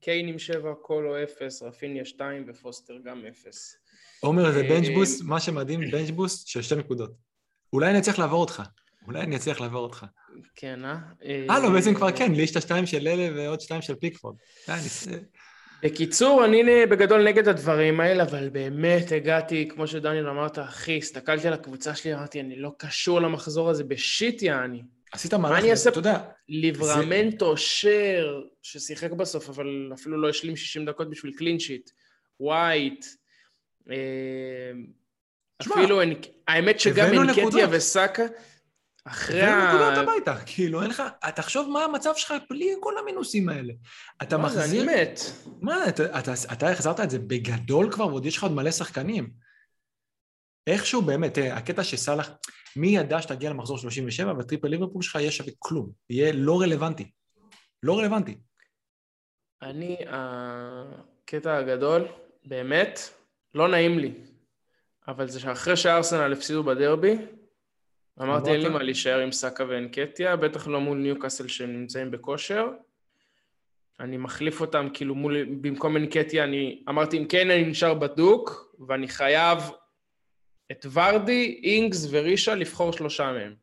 קיין עם 7, קולו 0, רפיניה 2 ופוסטר גם 0. עומר זה אה, בנץ' בוסט, מה שמדהים, בנץ' בוסט של שתי נקודות. אולי אני אצליח לעבור אותך. אולי אני אצליח לעבור אותך. כן, אה? אה, לא, בעצם כבר כן, לי יש את השתיים של אלה ועוד שתיים של פיקפורד. אה, בקיצור, אני בגדול נגד הדברים האלה, אבל באמת הגעתי, כמו שדניאל אמרת, אחי, הסתכלתי על הקבוצה שלי, אמרתי, אני לא קשור למחזור הזה בשיט, יעני. עשית מהלך, אני אעשה- אתה יודע, ליברמנטו, שר, ששיחק בסוף, אבל אפילו לא השלים 60 דקות בשביל קלין שיט, ווייט, אה, אפילו, אנ- האמת שגם נקודות. וסאקה, אחרי ה... נקודות הביתה, כאילו, אין לך, תחשוב מה המצב שלך בלי כל המינוסים האלה. אתה מה זה, מחזיר, אני מת. מה, אתה, אתה, אתה החזרת את זה בגדול כבר, ועוד יש לך עוד מלא שחקנים. איכשהו באמת, תראה, הקטע שסאלח, מי ידע שתגיע למחזור 37 והטריפל ליברפול שלך יהיה שווה כלום, יהיה לא רלוונטי. לא רלוונטי. אני, הקטע הגדול, באמת, לא נעים לי, אבל זה שאחרי שארסנל הפסידו בדרבי, אמרתי אין לי? מה להישאר עם סאקה ואנקטיה, בטח לא מול ניוקאסל שהם נמצאים בכושר. אני מחליף אותם, כאילו מול, במקום אנקטיה, אני אמרתי אם כן אני נשאר בדוק, ואני חייב את ורדי, אינגס ורישה לבחור שלושה מהם.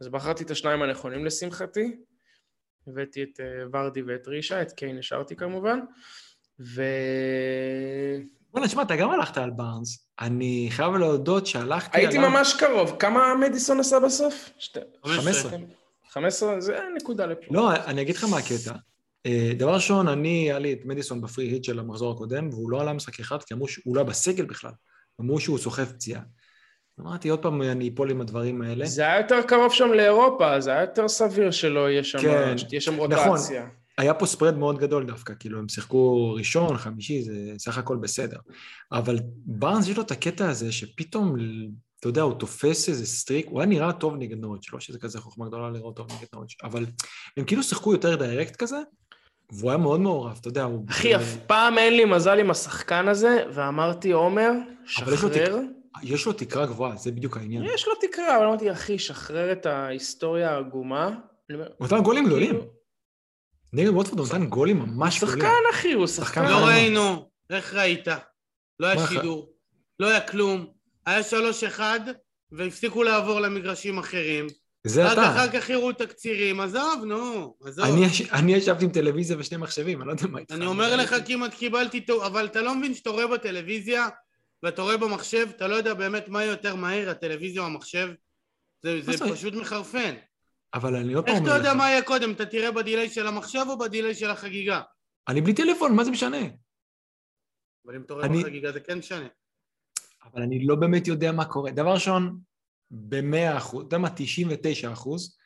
אז בחרתי את השניים הנכונים לשמחתי, הבאתי את אה, ורדי ואת רישה, את קיין השארתי כמובן, ו... בוא'נה, תשמע, אתה גם הלכת על בארנס. אני חייב להודות שהלכתי הייתי עליו... ממש קרוב. כמה מדיסון עשה בסוף? שתי... 15. 15? זה נקודה לפה. לא, אני אגיד לך מה הקטע. אה, דבר ראשון, אני, היה לי את מדיסון בפרי היט של המחזור הקודם, והוא לא עלה משחק אחד, כי אמרו שהוא לא היה בסגל בכלל. אמרו שהוא סוחב פציעה. אמרתי, עוד פעם אני אפול עם הדברים האלה. זה היה יותר קרוב שם לאירופה, זה היה יותר סביר שלא יהיה שם, כן, שתהיה שם נכון. היה פה spread מאוד גדול דווקא, כאילו הם שיחקו ראשון, חמישי, זה סך הכל בסדר. אבל בארנס יש לו את הקטע הזה שפתאום, אתה יודע, הוא תופס איזה streak, הוא היה נראה טוב נגד נוריץ', לא שזה כזה חוכמה גדולה לראות טוב נגד נוריץ', אבל הם כאילו שיחקו יותר direct כזה, והוא היה מאוד מעורב, אתה יודע, הוא... אחי, אף פעם אין לי מזל עם השחקן הזה, ואמרתי, עומר, שחרר. יש לו תקרה גבוהה, זה בדיוק העניין. יש לו תקרה, אבל אמרתי, אחי, שחרר את ההיסטוריה העגומה. הוא נתן גולים גדולים. נגד ווטפורד הוא נתן גולים ממש. שחקן, אחי, הוא שחקן. לא. ראינו, איך ראית? לא היה שידור, לא היה כלום. היה שלוש אחד, והפסיקו לעבור למגרשים אחרים. זה רק אתה. אחר כך יראו תקצירים, עזוב, נו, עזוב. אני אני ישבתי עם טלוויזיה ושני מחשבים, אני לא יודע מה איתך. אני אומר לך כמעט קיבלתי, טוב, אבל אתה לא מבין שאתה רואה בטלוויזיה ואתה רואה במחשב, אתה לא יודע באמת מה יותר מהיר, הטלוויזיה או המחשב. זה, זה? פשוט מחרפן. אבל אני עוד פעם איך אתה אומר יודע לך, מה יהיה קודם? אתה תראה בדיליי של המחשב או בדיליי של החגיגה? אני בלי טלפון, מה זה משנה? אבל אם אתה רואה אני- בחגיגה זה כן משנה. אבל אני לא באמת יודע מה קורה. דבר ראשון, במאה אחוז, אתה יודע מה, 99 אחוז,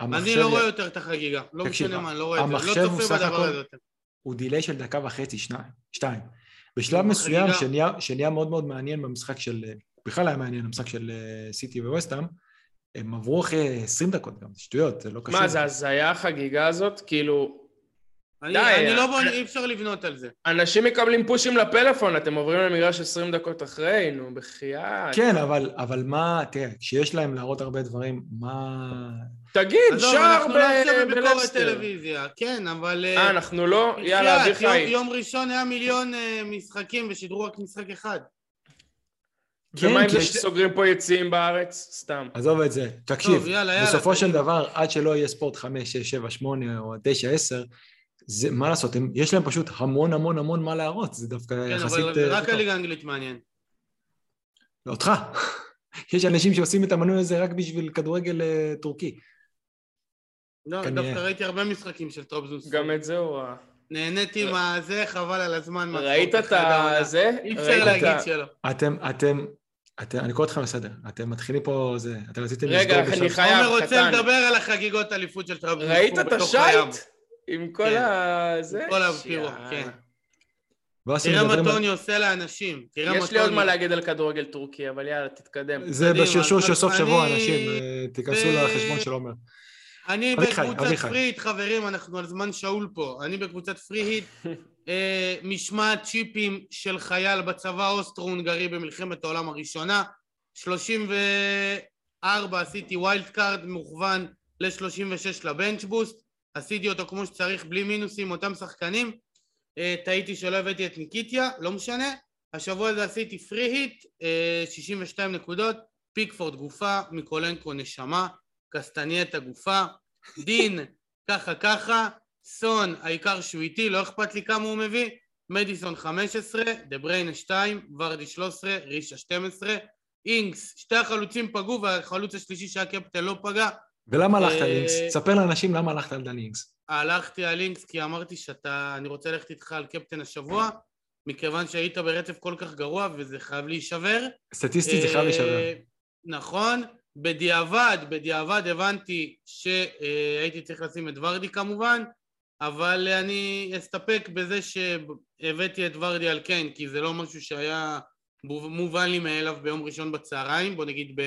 אני לא רואה יותר את החגיגה, לא משנה מה, לא רואה את זה, המחשב לא הוא צופה סך בדבר הכל- הזה יותר. הוא דיליי של דקה וחצי, שניים, שתיים. בשלב. מסוים שנהיה, מאוד מאוד מעניין במשחק של, בכלל היה מעניין המשחק של אה, סיטי וווסטהאם, הם עברו אחרי 20 דקות גם, זה שטויות, זה לא קשור. מה, זה הזיה החגיגה הזאת? כאילו, אני- די, אני לא אה, בוא, אי אפשר לבנות על זה. אנשים מקבלים פושים לפלאפון, אתם עוברים למגרש 20 דקות אחרי, נו, בחייאת. כן, אבל, אבל מה, תראה, כשיש להם להראות הרבה דברים, מה... תגיד, שער אנחנו לא עכשיו ב- בביקורת בלסטר. טלוויזיה, כן, אבל... אה, אנחנו לא? יאללה, אביחי. יום ראשון היה מיליון אה, משחקים ושידרו רק משחק אחד. ומה עם כי זה שסוגרים פה יציאים בארץ? סתם. עזוב את זה. תקשיב, טוב, יאללה, יאללה, בסופו של קדימה. דבר, עד שלא יהיה ספורט 5, 6, 7, 8 או 9, 10, זה, מה לעשות, הם, יש להם פשוט המון המון המון מה להראות, זה דווקא כן, יחסית... אבל אה, רק טוב. הליגה האנגלית מעניין. אותך. *laughs* יש אנשים שעושים את המנוי הזה רק בשביל כדורגל אה, טורקי. לא, כנראה. דווקא ראיתי הרבה משחקים של טרובזון. גם את זה הוא ראה. נהניתי מהזה, חבל על הזמן. ראית את אחרי העונה. זה? אי אפשר להגיד שלא. אתם, אתם, אתם, אני קורא אתכם לסדר, אתם מתחילים פה, זה, אתם רציתם רגע, לסגור אני בשלב- חייב, עומר רוצה. לדבר על החגיגות אליפות של טרובזון. ראית את. השייט? עם כל כן. ה... זה? כל הפירו, שיאללה. כן. תראה מה טוני עושה לאנשים. תראה מה יש לי עוד טוני- מה להגיד על כדורגל טורקי, אבל יאללה, תתקדם. זה בשרשור של סוף שבוע, אני- אנשים, אה, תיכנסו לחשבון של עומר. אני בקבוצת אביחי. free hit, חברים, אנחנו על זמן שאול פה. אני בקבוצת free hit, אה, משמעת צ'יפים של חייל בצבא האוסטרו-הונגרי במלחמת העולם הראשונה. 34 עשיתי wild card מוכוון ל-36 ל bench boost. עשיתי אותו כמו שצריך, בלי מינוסים, אותם שחקנים. אה, טעיתי שלא הבאתי את אנקטיה, לא משנה. השבוע הזה עשיתי free hit, אה, 62 נקודות, פיקפורד גופה, מיקולנקו נשמה, קסטנייטה גופה, דין ככה ככה, סון העיקר שהוא איתי, לא אכפת לי כמה הוא מביא, מדיסון 15, דה בריינה 2, ורדי 13, רישה 12, אינגס, שתי החלוצים פגעו והחלוץ השלישי שהיה קפטן לא פגע, ולמה הלכת אה, לינקס? ספר לאנשים למה הלכת על לינקס. הלכתי על אינגס כי אמרתי שאתה, אני רוצה ללכת איתך על קפטן השבוע, מכיוון שהיית ברצף כל כך גרוע וזה חייב להישבר. סטטיסטית זה חייב להישבר. אה, נכון, בדיעבד, בדיעבד הבנתי שהייתי צריך לשים את ורדי כמובן, אבל אני אסתפק בזה שהבאתי את ורדי על קיין, כי זה לא משהו שהיה מובן לי מאליו ביום ראשון בצהריים, בוא נגיד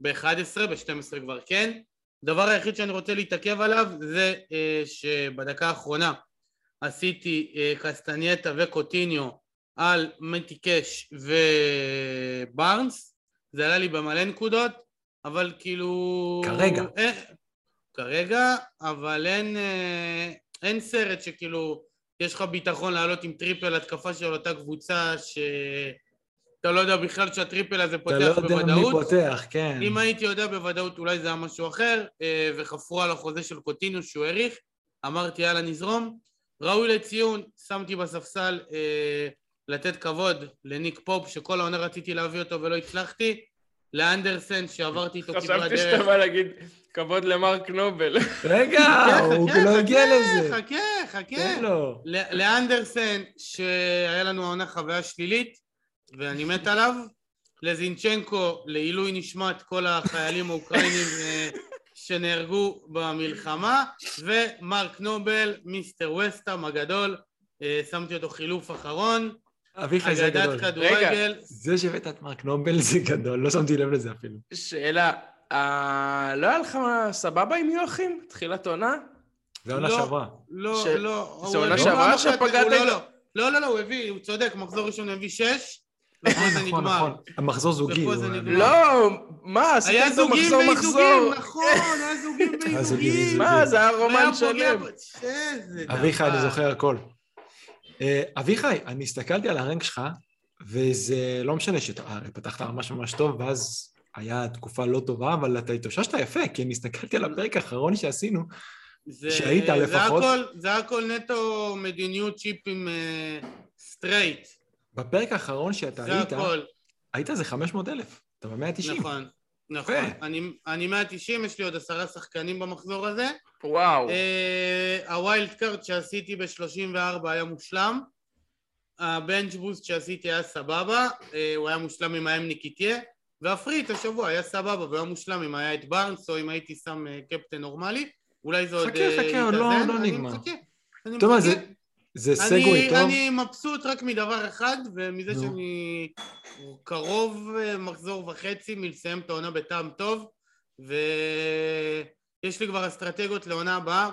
ב-11, ב-12 כבר כן. הדבר היחיד שאני רוצה להתעכב עליו זה אה, שבדקה האחרונה עשיתי אה, קסטנייטה וקוטיניו על מתי קאש ובארנס, זה עלה לי במלא נקודות, אבל כאילו... כרגע. אין, כרגע, אבל אין, אה, אין סרט שכאילו יש לך ביטחון לעלות עם triple התקפה של אותה קבוצה שאתה לא יודע בכלל שה triple הזה אתה פותח לא יודע מי בוודאות. פותח, כן. אם הייתי יודע בוודאות אולי זה היה משהו אחר, אה, וחפרו על החוזה של קוטיניו שהוא האריך, אמרתי יאללה נזרום. ראוי לציון, שמתי בספסל אה, לתת כבוד לניק פופ, שכל העונה רציתי להביא אותו ולא הצלחתי, לאנדרסן שעברתי איתו כברת חשבתי דרך. שאתה בא להגיד כבוד למרק נובל. רגע, חכה, הוא חכה, לא הגיע חכה, לזה. חכה, חכה. ל- לאנדרסן, שהיה לנו העונה חוויה שלילית, ואני מת עליו. לזינצ'נקו, לעילוי נשמת כל החיילים האוקראינים אה, שנהרגו במלחמה, ומרק נובל, מיסטר וסטאם הגדול, אה, שמתי אותו חילוף אחרון, אביחי זה גדול. אגדת כדורגל. זה שהבאת את מרק נובל זה גדול, לא שמתי לב לזה אפילו. שאלה, אה, לא היה לך סבבה עם יואכים? תחילת עונה? זה עונה לא. שעברה. לא, ש- לא. זה עונה שעברה שפגעת לא? לא. לא, לא, לא, הוא הביא, הוא צודק, מחזור ראשון הוא הביא שש, זה נכון. נכון. המחזור זוגי. לא, מה, עשית היה איתו זוגים מחזור מחזור. ואיזוגים, נכון, היה זוגים *laughs* היה זוגים ואיזוגים. מה, זה היה רומן שלם. אביחי, אני. זוכר הכל. אה, אביחי, אני הסתכלתי על הרנק שלך, וזה לא משנה שפתחת ממש ממש טוב, ואז היה תקופה לא טובה, אבל אתה התאוששת יפה, כי אני הסתכלתי על הפרק האחרון שעשינו, זה, שהיית זה לפחות- הכל, זה הכל נטו מדיניות צ'יפים straight. בפרק האחרון שאתה זה היית, הכל. היית איזה 500 אלף, אתה ב-190. נכון, נכון. אני, אני 190, יש לי עוד עשרה שחקנים במחזור הזה. וואו. אה, ה Wild Card שעשיתי ב-34 היה מושלם. ה bench boost שעשיתי היה סבבה, אה, הוא היה מושלם אם היה עם נקטיה. וה Free Hit השבוע היה סבבה והוא היה מושלם אם היה את בארנס או אם הייתי שם אה, קפטן נורמלי. אולי זה עוד חכה, חכה, עוד לא-. לא אני נגמר. מחכה, אני טוב, מחכה. זה- זה סגווי אני, טוב. אני מבסוט רק מדבר אחד, ומזה נו. שאני קרוב מחזור וחצי מלסיים את העונה בטעם טוב, ויש לי כבר אסטרטגיות לעונה הבאה.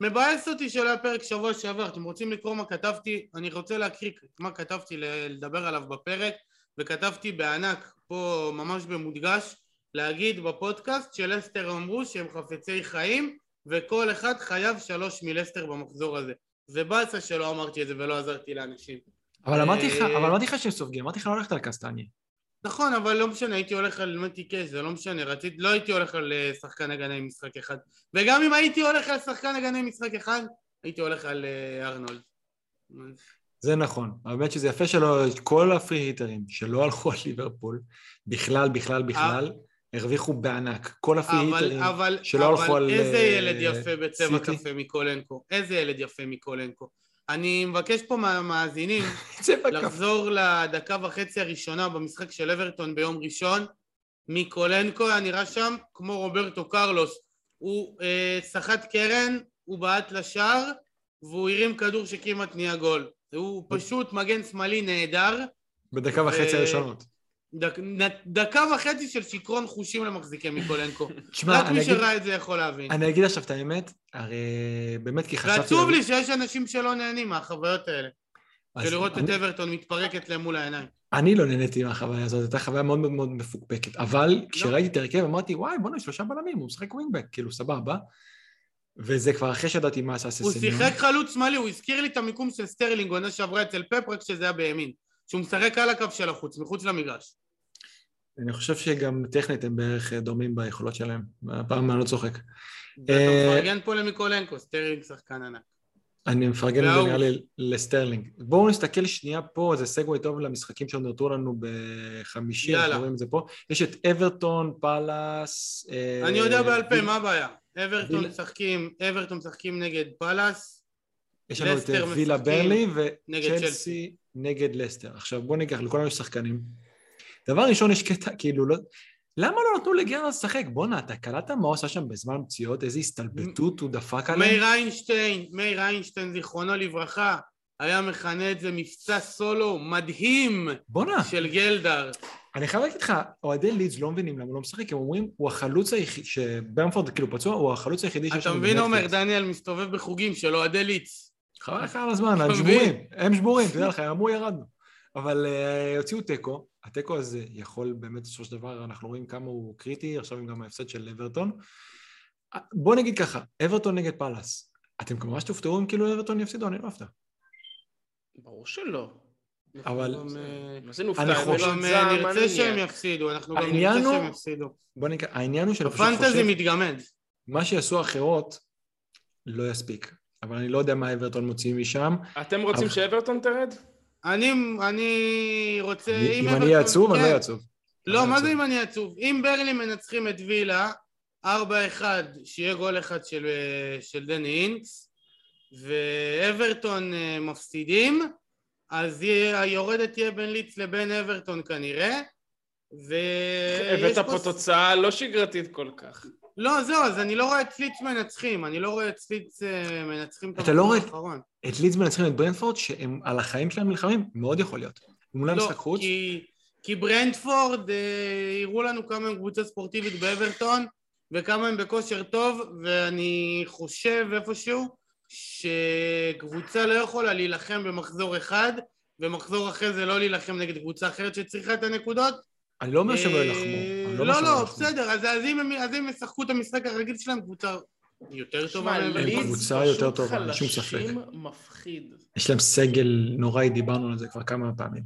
מבאס אותי שלא היה פרק שבוע שעבר, אתם רוצים לקרוא מה כתבתי? אני רוצה להקריא מה כתבתי לדבר עליו בפרק, וכתבתי בענק, פה ממש במודגש, להגיד בפודקאסט שלסטר אמרו שהם חפצי חיים, וכל אחד חייב שלוש מלסטר במחזור הזה. זה באסה שלא אמרתי את זה ולא עזרתי לאנשים. אבל אמרתי לך, אה, אבל אמרתי לך שהם סופגים, אמרתי לך לא ללכת על קסטניה. נכון, אבל לא משנה, הייתי הולך על מתי קאש, זה לא משנה, רציתי, לא הייתי הולך על אה, שחקן הגנה עם משחק אחד. וגם אם הייתי הולך על שחקן הגנה עם משחק אחד, הייתי הולך על אה, ארנולד. זה נכון. האמת שזה יפה שלא, כל הפרי היטרים שלא הלכו על ליברפול, בכלל, בכלל, בכלל, הרוויחו בענק. כל הפרי אבל, היטרים אבל, שלא הלכו אבל על איזה אה, ילד יפה בצבע. קפה מקולנקו, איזה ילד יפה מקולנקו. אני מבקש פה מהמאזינים. *laughs* לחזור לדקה וחצי הראשונה במשחק של אברטון ביום ראשון. מיקולנקו היה נראה שם כמו רוברטו קרלוס. הוא אה, סחט קרן, הוא בעט לשער, והוא הרים כדור שכמעט נהיה גול. הוא פשוט מגן שמאלי נהדר. בדקה וחצי ו- הראשונות. דק, דקה וחצי של שיכרון חושים למחזיקי מיקולנקו. *laughs* תשמע, רק מי שראה את זה יכול להבין. אני אגיד עכשיו את האמת, הרי באמת כי חשבתי... ועצוב לי שיש אנשים שלא נהנים מהחוויות האלה. אז של לראות את אברטון מתפרקת להם מול העיניים. אני לא נהניתי מהחוויה הזאת, הייתה חוויה מאוד מאוד מאוד מפוקפקת. אבל לא. כשראיתי את ההרכב אמרתי, וואי, בוא'נה, שלושה בלמים, הוא משחק ווינגבק, כאילו, סבבה. וזה כבר אחרי שידעתי מה עשה הוא ססניון. שיחק חלוץ שמאלי, הוא הזכיר לי את המיקום של סטרלינג עונה שעברה אצל פפ, רק שזה היה בימין. שהוא משחק על הקו של החוץ, מחוץ למגרש. אני חושב שגם טכנית הם בערך דומים ביכולות שלהם. הפעם אני לא צוחק. ואתה אה, מפרגן פה למיקולנקו, סטרלינג שחקן ענק. אני מפרגן את זה נראה לי לסטרלינג. בואו נסתכל שנייה פה, זה segue טוב למשחקים שנותרו לנו בחמישי. אנחנו רואים את זה פה. יש את אברטון, פאלאס... אה, אני יודע בעל פה, מה הבעיה? אברטון משחקים, אברטון משחקים נגד פאלאס, יש לנו את וילה ברלי וצ'לסי צ'לסי. נגד לסטר. עכשיו בואו ניקח, לכולנו יש שחקנים. דבר ראשון, יש קטע, כאילו, לא... למה לא נתנו לגרנד לשחק? בואנה, אתה קלטת מה הוא עשה שם בזמן פציעות? איזה הסתלבטות הוא דפק עליהם? מאיר איינשטיין, מאיר איינשטיין, זיכרונו לברכה, היה מכנה את זה מבצע סולו מדהים בואנה, של גלדר. אני חייב להגיד לך, אוהדי לידס לא מבינים למה הוא לא משחק, הם אומרים, הוא החלוץ היחיד, שברמפורד כאילו פצוע, הוא החלוץ היחידי שיש אתה לנו מבין, עומר, בנטפליקס. דניאל מסתובב בחוגים של אוהדי ליץ. חבל לך על הזמן, אתה הם? שבורים, הם שבורים, תדע לך, הם אמרו ירדנו. אבל אה, הוציאו תיקו, התיקו הזה יכול באמת בסופו של דבר, אנחנו רואים כמה הוא קריטי, עכשיו עם גם ההפסד של אברטון. בוא נגיד ככה, אברטון נגד פאלאס, אתם ממש תופתעו אם כאילו אברטון יפסידו, אני לא אפתע. ברור שלא. אבל- אלו גם אה, נרצה מניאק. שהם יפסידו, אנחנו גם נרצה שהם יפסידו. בוא נגיד, העניין הוא שאני פשוט הפנטזי חושב, מתגמד. מה שיעשו אחרות לא יספיק. אבל אני לא יודע מה אברטון מוציאים משם. אתם רוצים שאברטון תרד? אני, אני רוצה... אם אני אברטון- אהיה עצוב, אני לא כן. אהיה עצוב. לא, אני מה. זה אם אני עצוב? אם ברלי מנצחים את וילה, 4-1, שיהיה גול אחד של, אה, של דני אינקס, ואברטון אה, מפסידים, אז יהיה- היורדת תהיה בין ליץ לבין אברטון כנראה, ויש הבאת פה תוצאה לא שגרתית כל כך. לא, זהו, אז אני לא רואה את ליץ מנצחים, אני לא רואה את ליץ אה, מנצחים את אתה לא המקום רואה- האחרון. את לידס מנצחים את ברנדפורד, שהם על החיים שלהם נלחמים, מאוד יכול להיות. מולם לא, משחק חוץ, כי, כי ברנדפורד אה, הראו לנו כמה הם קבוצה ספורטיבית באברטון וכמה הם בכושר טוב ואני חושב איפשהו שקבוצה לא יכולה להילחם במחזור אחד ומחזור אחרי זה לא להילחם נגד קבוצה אחרת שצריכה את הנקודות אני לא אומר שהם לא אה, יילחמו. לא, לא, יילחמו. בסדר, אז, אז, אם הם, אז אם ישחקו את המשחק הרגיל שלהם קבוצה יותר טובה. לידס קבוצה יותר טובה, אין שום ספק. חלשים מפחיד. יש להם סגל נוראי, דיברנו על זה כבר כמה פעמים.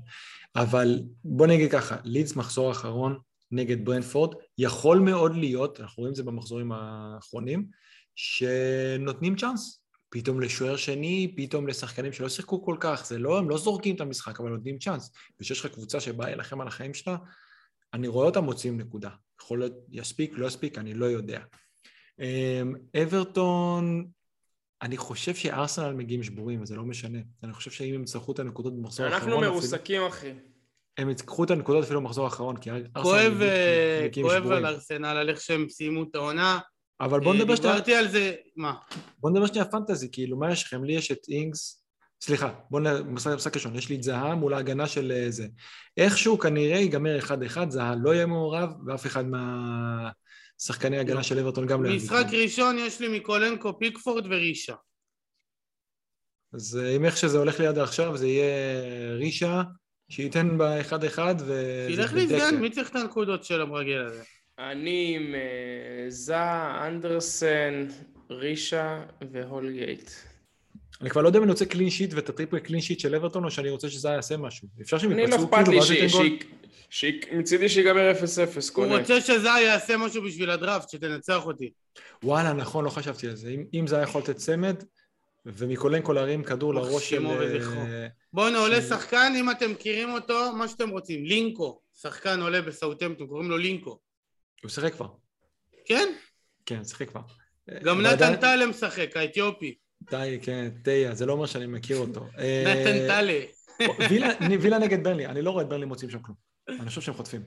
אבל בוא נגיד ככה, לידס מחזור אחרון, נגד ברנפורד. יכול מאוד להיות, אנחנו רואים את זה במחזורים האחרונים, שנותנים צ'אנס. פתאום לשוער שני, פתאום לשחקנים שלא שיחקו כל כך, זה לא, הם לא זורקים את המשחק, אבל נותנים צ'אנס. וכשיש לך קבוצה שבאה להילחם על החיים שלה, אני רואה אותם מוצאים נקודה. יכול להיות, יספיק, לא יספיק, אני לא יודע. אמ, אברטון, אני חושב שארסנל מגיעים שבורים, אז זה לא משנה. אני חושב שאם הם יצטרכו את הנקודות במחזור האחרון... אנחנו מרוסקים, אחי. הם ייקחו את הנקודות אפילו במחזור האחרון, כי ארסנל כואב, אה, כואב על ארסנל, על איך שהם סיימו את העונה. אבל בוא נדבר שנייה... דיברתי על זה, מה? בוא נדבר שנייה פנטזי, כאילו, מה יש לכם? לי יש את אינגס, סליחה, בוא נמשחק משחק ראשון, יש לי את זהה מול ההגנה של אה, זה. איכשהו כנראה ייגמר 1-1, זהה לא יהיה מעורב, ואף אחד מהשחקני ההגנה של אברטון גם לא יגיד. משחק ראשון יש לי מקולנקו, פיקפורד ורישה. אז אה, אם איך שזה הולך ליד עכשיו, זה יהיה ריצ'ה, שייתן ב-1-1 ו... שילך להזדן, מי צריך את הנקודות של המרגל הזה? אני עם אה, זהה, אנדרסן, ריצ'ה והולגייט. אני כבר לא יודע אם אני רוצה clean sheet ואת ה triple clean sheet של אברטון, או שאני רוצה שזה יעשה משהו. אפשר שהם יפצעו כאילו, ואז ייתן גול? מצידי שיגמר 0-0, קונה. הוא רוצה שזה יעשה משהו בשביל הדראפט, שתנצח אותי. וואלה, נכון, לא חשבתי על זה. אם זה היה יכול לתת צמד, ומקולנקו להרים כדור לראש של... אה, בואנה, עולה שחקן, אם אתם מכירים אותו, מה שאתם רוצים. לינקו. שחקן עולה בסאוטמפטון, קוראים לו לינקו. הוא שיחק כבר. כן? כן, שיחק כבר. גם נתן טלה משחק, האתיופי. די, כן, תהיה, זה לא אומר שאני מכיר אותו. נתן אה, טלה. וילה נגד ברלי, אני לא רואה את ברלי מוצאים שם כלום. אני חושב שהם חוטפים.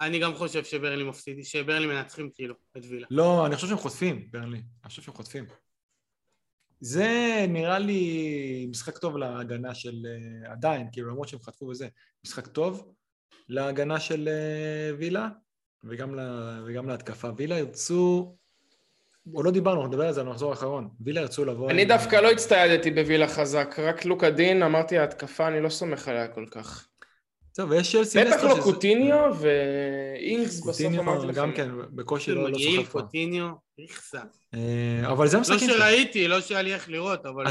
אני גם חושב שברלי מפסיד, שברלי מנצחים כאילו את וילה. לא, אני חושב שהם חוטפים, ברלי. אני חושב שהם חוטפים. זה נראה לי משחק טוב להגנה של אה, עדיין, כאילו למרות שהם חטפו וזה, משחק טוב להגנה של אה, וילה וגם, לה, וגם להתקפה. וילה ירצו או לא דיברנו, אנחנו נדבר על זה במחזור האחרון. וילה ירצו לבוא... אני דווקא לא הצטיידתי בווילה חזק, רק לוקה דין, אמרתי ההתקפה, אני לא סומך עליה כל כך. טוב, ויש צ'לסי בטח לא קוטיניו ואינגס בסוף אמרתי לכם. גם כן, בקושי לא סוחף מגעיל קוטיניו, איכסה. אה, אבל זה המשחקים לא שראיתי, לא שהיה לי איך לראות, אבל...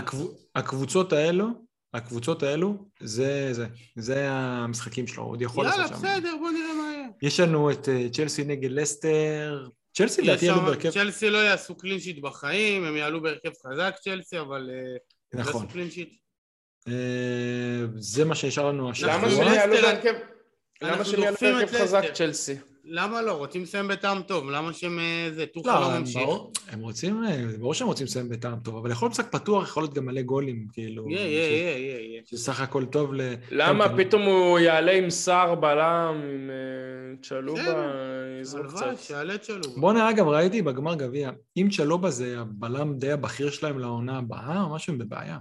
הקבוצות האלו, הקבוצות האלו, זה זה, זה המשחקים שלו, עוד יכול לעשות שם. יאללה, בסדר, בוא נראה מה יהיה. יש לנו את אה, צ'לסי נגד לסטר, צ'לסי לדעתי יעלו בהרכב... צ'לסי לא יעשו clean sheet בחיים, הם יעלו בהרכב חזק צ'לסי, אבל אה, נכון. לא clean sheet. אה, זה מה שנשאר לנו השבוע. למה שהם יעלו בהרכב... למה שהם יעלו בהרכב חזק צ'לסי? למה לא? רוצים לסיים בטעם טוב, למה שהם... אה, זה, טוחל לא, לא ממשיך. הם רוצים, ברור שהם רוצים לסיים בטעם טוב, אבל יכול להיות משחק פתוח, יכול להיות גם מלא גולים, כאילו... יהיה, יהיה, יהיה, יהיה. שסך הכל טוב ל... למה פתאום הוא יעלה עם שר בלם, עם צ'לובה, יזרוק קצת. שיעלה צ'לובה. בואנה, אגב, ראיתי בגמר גביע, אם צ'לובה זה הבלם די הבכיר שלהם לעונה הבאה, משהו הם בבעיה.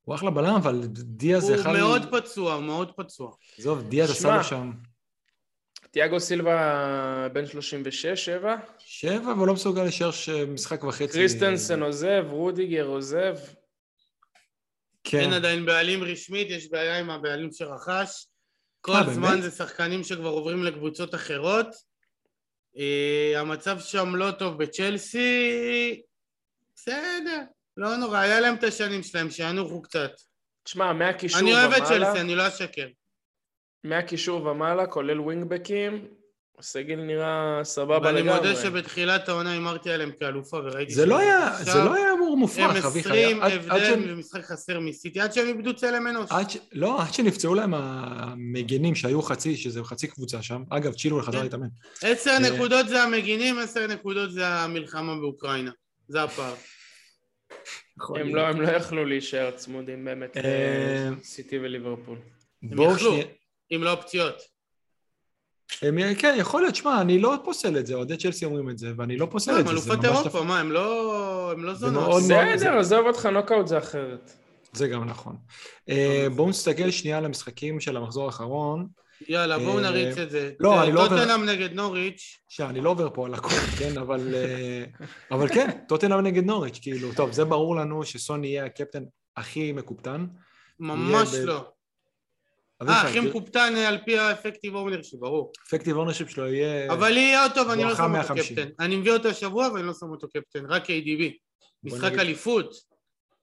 הוא אחלה בלם, אבל דיאז יכל... הוא מאוד פצוע, מאוד פצוע. עזוב, דיאז עשה לו שם... תיאגו סילבה בן 36, 7? 7, אבל לא מסוגל להישאר משחק וחצי. קריסטנסן עוזב, רודיגר עוזב. כן. אין עדיין בעלים רשמית, יש בעיה עם הבעלים שרכש. כל אה, זמן באמת? זה שחקנים שכבר עוברים לקבוצות אחרות. אה, המצב שם לא טוב בצ'לסי, בסדר, לא נורא, היה להם את השנים שלהם, שינוחו קצת. תשמע, מהקישור ומעלה... אני אוהב את צ'לסי, אני לא אשקר. מהקישור ומעלה, כולל ווינגבקים, הסגל נראה סבבה לגמרי. ואני מודה שבתחילת העונה הימרתי עליהם כאלופה וראיתי... זה לא היה, זה לא היה אמור מופרך, אביחי. הם 20 הבדל במשחק חסר מסיטי, עד שהם איבדו צלם אנוש. לא, עד שנפצעו להם המגינים שהיו חצי, שזה חצי קבוצה שם. אגב, צ'ילואל חזר כן. להתאמן. עשר אה, נקודות זה המגינים, עשר נקודות זה המלחמה באוקראינה. זה הפער. הם לא, לא יכלו להישאר צמודים באמת אה, לסיטי וליברפול. הם יכלו, אם לא פציעות. הם, כן, יכול להיות, שמע, אני לא פוסל את זה, אוהדי צ'לסי אומרים את זה, ואני לא פוסל את זה. הם אלופת אירופה, מה, הם לא, הם לא זונות. בסדר, עזוב אותך, נוקאוט זה אחרת. זה גם נכון. אה, בואו נסתכל שנייה על המשחקים של המחזור האחרון. יאללה, בואו אה, נריץ את זה. לא, אני לא עובר... טוטנאם נגד נוריץ'. אני לא עובר פה על הכל, כן, אבל... אה, אבל כן, טוטנאם נגד נוריץ', כאילו, טוב, זה ברור לנו שסוני יהיה הקפטן הכי מקופטן. ממש לא. אה, הכי מקופטן על פי ה effective ownership, ברור. effective ownership שלו יהיה... אבל יהיה עוד טוב, אני לא שם אותו קפטן. אני מביא אותו השבוע ואני לא שם אותו קפטן, רק KDB. משחק אליפות.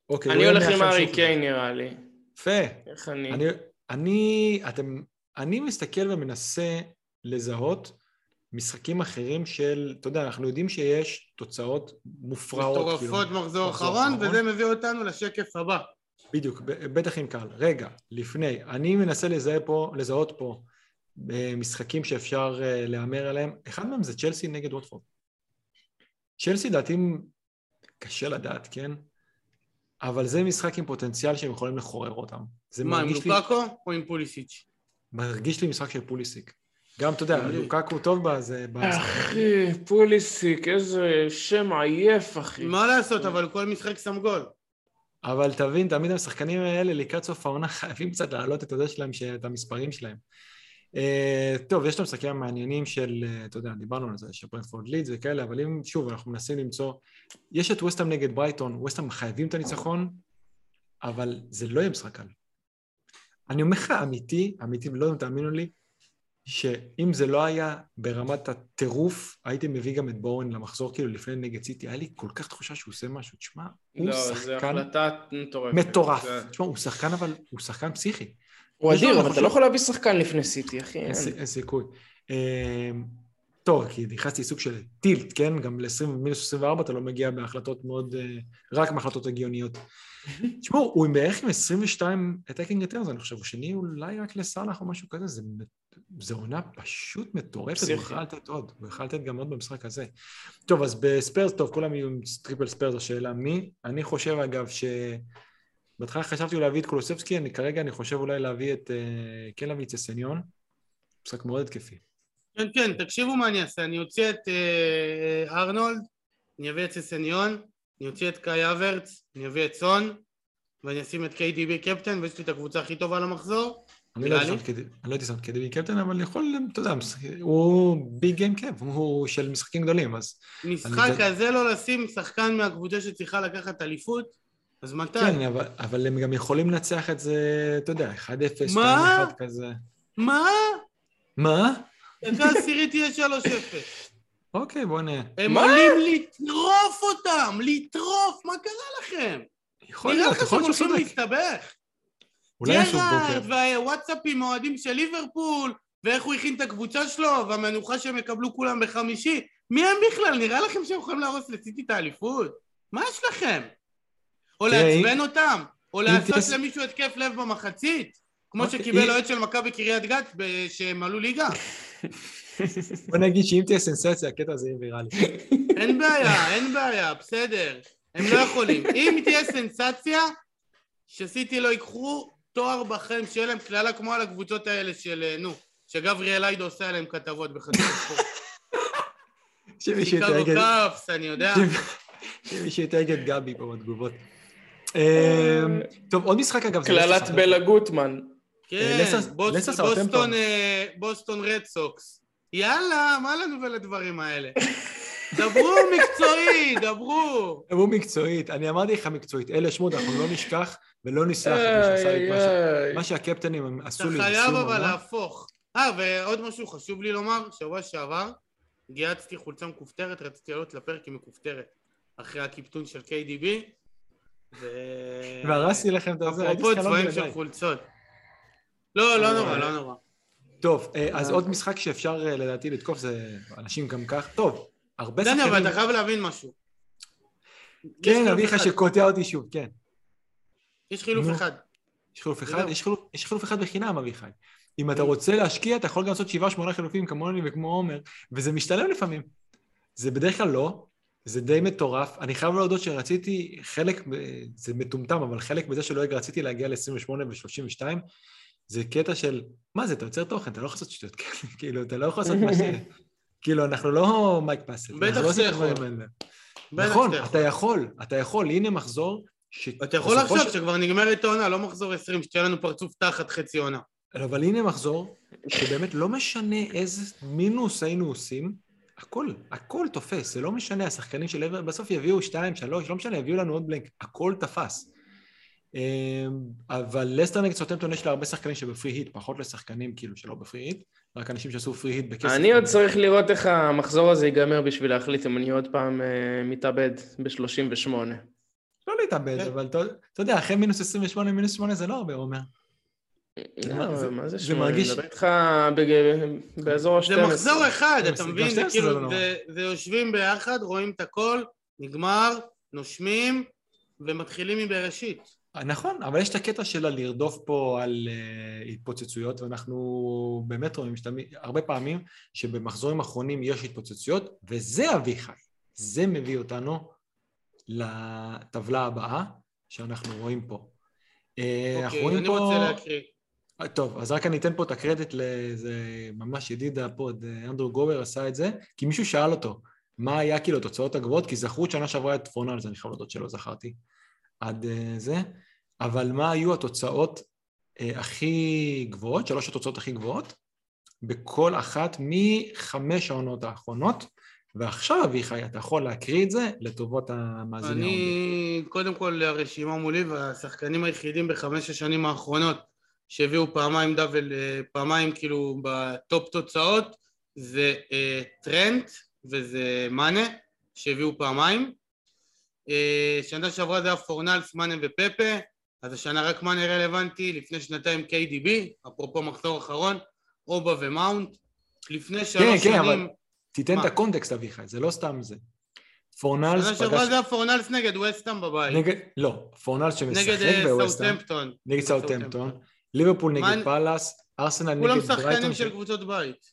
אוקיי, אני הולך עם ארי קיין נראה לי. יפה. איך אני? אני, אתם, אני מסתכל ומנסה לזהות משחקים אחרים של, אתה יודע, אנחנו יודעים שיש תוצאות מופרעות. כאילו, מטורפות מחזור אחרון, וזה מביא אותנו לשקף הבא. בדיוק, בטח עם קהל. רגע, לפני, אני מנסה לזהה פה, לזהות פה אה, משחקים שאפשר אה, להמר עליהם. אחד מהם זה צ'לסי נגד ווטפורד. צ'לסי לדעתי קשה לדעת, כן? אבל זה משחק עם פוטנציאל שהם יכולים לחורר אותם. זה מה, עם מרגיש לי, לוקאקו או עם פוליסיץ'? מרגיש לי משחק של פוליסיק. גם, אתה יודע, לוקקו טוב בזה. אחי, פוליסיק, איזה שם עייף, אחי. מה לעשות, אבל כל משחק שם גול. אבל תבין, תמיד השחקנים האלה לקראת סוף העונה *laughs* חייבים קצת להעלות את הזה שלהם, את המספרים שלהם. Uh, טוב, יש את המשחקים המעניינים של, uh, אתה יודע, דיברנו על זה, של ברנפורד לידס וכאלה, אבל אם, שוב, אנחנו מנסים למצוא, יש את ווסטהאם נגד ברייטון, ווסטהאם חייבים את הניצחון, אבל זה לא יהיה משחק קל. אני אומר לך, אמיתי, אמיתי, אם תאמינו לי, שאם זה לא היה ברמת הטירוף, הייתי מביא גם את בורן למחזור כאילו לפני נגד סיטי, היה לי כל כך תחושה שהוא עושה משהו, תשמע, הוא לא, זו שחקן החלטה מטורפת. מטורף. זה- תשמע, הוא שחקן אבל, הוא שחקן פסיכי. הוא לו, אדיר, אבל אתה לא יכול להביא שחקן לפני סיטי, אחי. אין אין. סי- אין סיכוי. אמ, טוב, כי נכנסתי סוג של tilt, כן? גם ל-20 מינוס 24 אתה לא מגיע בהחלטות מאוד, אה, רק בהחלטות הגיוניות. תשמעו, הוא בערך עם 22 attacking returns, אני חושב, הוא שני אולי רק לסאלח או משהו כזה, זה, זה עונה פשוט מטורפת, הוא. יכול לתת עוד, הוא יכול לתת גם עוד במשחק הזה. טוב, אז בספרס, טוב, כולם יהיו עם triple ספרס, השאלה מי? אני חושב אגב ש... בהתחלה חשבתי להביא את קולוסבסקי, אני כרגע אני חושב אולי להביא את, אה, כן להביא את ססניון, משחק מאוד התקפי. כן, כן, תקשיבו מה אני אעשה, אני אוציא את אה, אה, ארנולד, אני אביא את ססניון, אני אוציא את קאי אברץ, אני אביא את סון, ואני אשים את KDB קפטן, ויש לי את הקבוצה הכי טובה למחזור. אני לא נראה הייתי שם כדי- אני לא הייתי שם כדי קפטן, אבל יכול, אתה יודע, הוא ביג גיים קאפ, הוא של משחקים גדולים, אז משחק כזה לא לשים שחקן מהקבוצה שצריכה לקחת אליפות, אז מתי? כן, אבל, אבל הם גם יכולים לנצח את זה, אתה יודע, 1-0, 2-1 מה? כזה. מה? מה? דקה עשירית תהיה 3-0. אוקיי, בוא נראה. הם? עולים לטרוף אותם, לטרוף, מה קרה לכם? יכול נראה להיות, לך יכול שהם להיות שהוא הולכים צודק. להסתבך. אולי יש ג'רארד בוקר. והוואטסאפים אוהדים של ליברפול, ואיך הוא הכין את הקבוצה שלו, והמנוחה שהם יקבלו כולם בחמישי. מי הם בכלל? נראה לכם שהם יכולים להרוס לסיטי את האליפות? מה יש לכם? או לעצבן אותם? או לעשות למישהו התקף לב במחצית? כמו אוקיי, שקיבל אוהד של מכבי קריית גת שהם עלו ליגה. *laughs* בוא נגיד שאם תהיה סנסציה, הקטע הזה יהיה ויראלי. *laughs* אין בעיה, אין בעיה, בסדר. הם לא יכולים. אם תהיה סנסציה, שסיטי לא ייקחו תואר בחיים, שיהיה להם קללה כמו על הקבוצות האלה של, אה, נו, שגבריאל היידו עושה עליהם כתבות בחדשות ספורט. שמישהו יתייג את- קאפס, אני יודע. שמישהו יתייג את גבי פה בתגובות. אמ, טוב, עוד משחק אגב. זה קללת בלה גוטמן. כן. בוסטון, אה, בוסטון רד סוקס. יאללה, מה לנו ולדברים האלה? *laughs* דברו מקצועי, דברו. הוא מקצועית, אני אמרתי לך מקצועית, אלה שמות, אנחנו לא נשכח ולא נסלח למי שעשה את מה ש- איי. מה שהקפטנים אתה עשו לי חייב בסיום אבל העונה. להפוך. אה, ועוד משהו חשוב לי לומר, שבוע שעבר גייצתי חולצה מכופתרת, רציתי לעלות לפרק עם מכופתרת. אחרי הקיפטון של KDB. ו... *laughs* והרסתי לכם את הזה, הייתי אפרופו לעלות צבעים של. חולצות. לא, לא נורא, לא נורא. טוב, אה, אז עוד משחק שאפשר אה, לדעתי לתקוף זה אנשים גם כך. טוב, הרבה דני, אבל שחקנים... אתה חייב להבין משהו. יש כן, אביך אחד. שקוטע אותי שוב, כן. יש חילוף. אחד. יש חילוף אחד. יש חילוף, יש חילוף אחד בחינם, אביחי. אם אתה רוצה להשקיע, אתה יכול גם לעשות שבעה, שמונה חילופים כמוני וכמו עומר, וזה משתלם לפעמים. זה בדרך כלל לא, זה די מטורף. אני חייב להודות שרציתי חלק, זה מטומטם, אבל חלק בזה שלא רציתי להגיע ל-28 ו-32, זה קטע של, מה זה, אתה יוצר תוכן, אתה לא יכול לעשות שטויות כאלה, *laughs* כאילו, אתה לא יכול לעשות מה ש... *laughs* כאילו, אנחנו לא מייק פאסל. בטח לא שאתה יכול. נכון, אתה יכול, אתה יכול, הנה מחזור. ש- אתה יכול לחשוב של- שכבר נגמרת העונה, לא מחזור 20, שתהיה לנו פרצוף תחת חצי עונה. אבל הנה מחזור, שבאמת לא משנה איזה מינוס היינו עושים, הכל, הכל תופס, זה לא משנה, השחקנים של עבר, בסוף יביאו שתיים, שלוש, לא משנה, יביאו לנו עוד בלנק, הכל תפס. אמ, אבל לסטר נגד סוטמפטון יש לה הרבה שחקנים שבפרי היט, פחות לשחקנים כאילו שלא בפרי היט, רק אנשים שעשו פרי היט בכסף. אני עוד צריך לראות איך המחזור הזה ייגמר בשביל להחליט אם אני עוד פעם אה, מתאבד ב-38. לא להתאבד, כן. אבל אתה יודע, אחרי מינוס 28, מינוס 8 זה לא הרבה, עומר. לא, מה זה שמונה? מרגיש- אני מדבר איתך באזור ה-12. זה מחזור אחד, אתה מבין? זה 12 כאילו, זה לא נורא. זה- זה יושבים ביחד, רואים את הכל, נגמר, נושמים, ומתחילים מבראשית. נכון, אבל יש את הקטע שלה לרדוף פה על uh, התפוצצויות, ואנחנו באמת רואים שתמיד, הרבה פעמים שבמחזורים האחרונים יש התפוצצויות, וזה אביחי, זה מביא אותנו לטבלה הבאה שאנחנו רואים פה. אה, אנחנו אוקיי, רואים אני פה... רוצה להקריא. אה, טוב, אז רק אני אתן פה את הקרדיט לאיזה ממש ידיד ה pod, אה, אנדרו גובר עשה את זה, כי מישהו שאל אותו, מה היה כאילו התוצאות הגבוהות, כי זכרו את שנה שעברה את פורנל, זה אני חייב להודות שלא זכרתי עד זה, אבל מה היו התוצאות הכי גבוהות, שלוש התוצאות הכי גבוהות, בכל אחת מחמש העונות האחרונות, ועכשיו אביחי, אתה יכול להקריא את זה לטובות המאזינים. אני, קודם כל, הרשימה מולי, והשחקנים היחידים בחמש השנים האחרונות שהביאו פעמיים דאבל, אה, פעמיים כאילו בטופ תוצאות, זה אה, טרנט וזה מאנה, שהביאו פעמיים. אה, שנה שעברה זה היה פורנלס, מאנה ופפה, אז השנה רק מאנה רלוונטי, לפני שנתיים KDB, אפרופו מחזור אחרון, אובה ומאונט. לפני שלוש כן, שנים... אבל תיתן מה? את הקונטקסט אביחי, זה לא סתם זה. פורנלס שנה שעברה זה היה פורנלס נגד וסטאם בבית. נגד, לא, פורנלס נגד שמשחק אה, בווסטהאם, סאוטהמפטון. נגד סאוטהמפטון, ליברפול נגד פאלאס, ארסנל כולם נגד ברייטון, שחקנים ש- של קבוצות בית.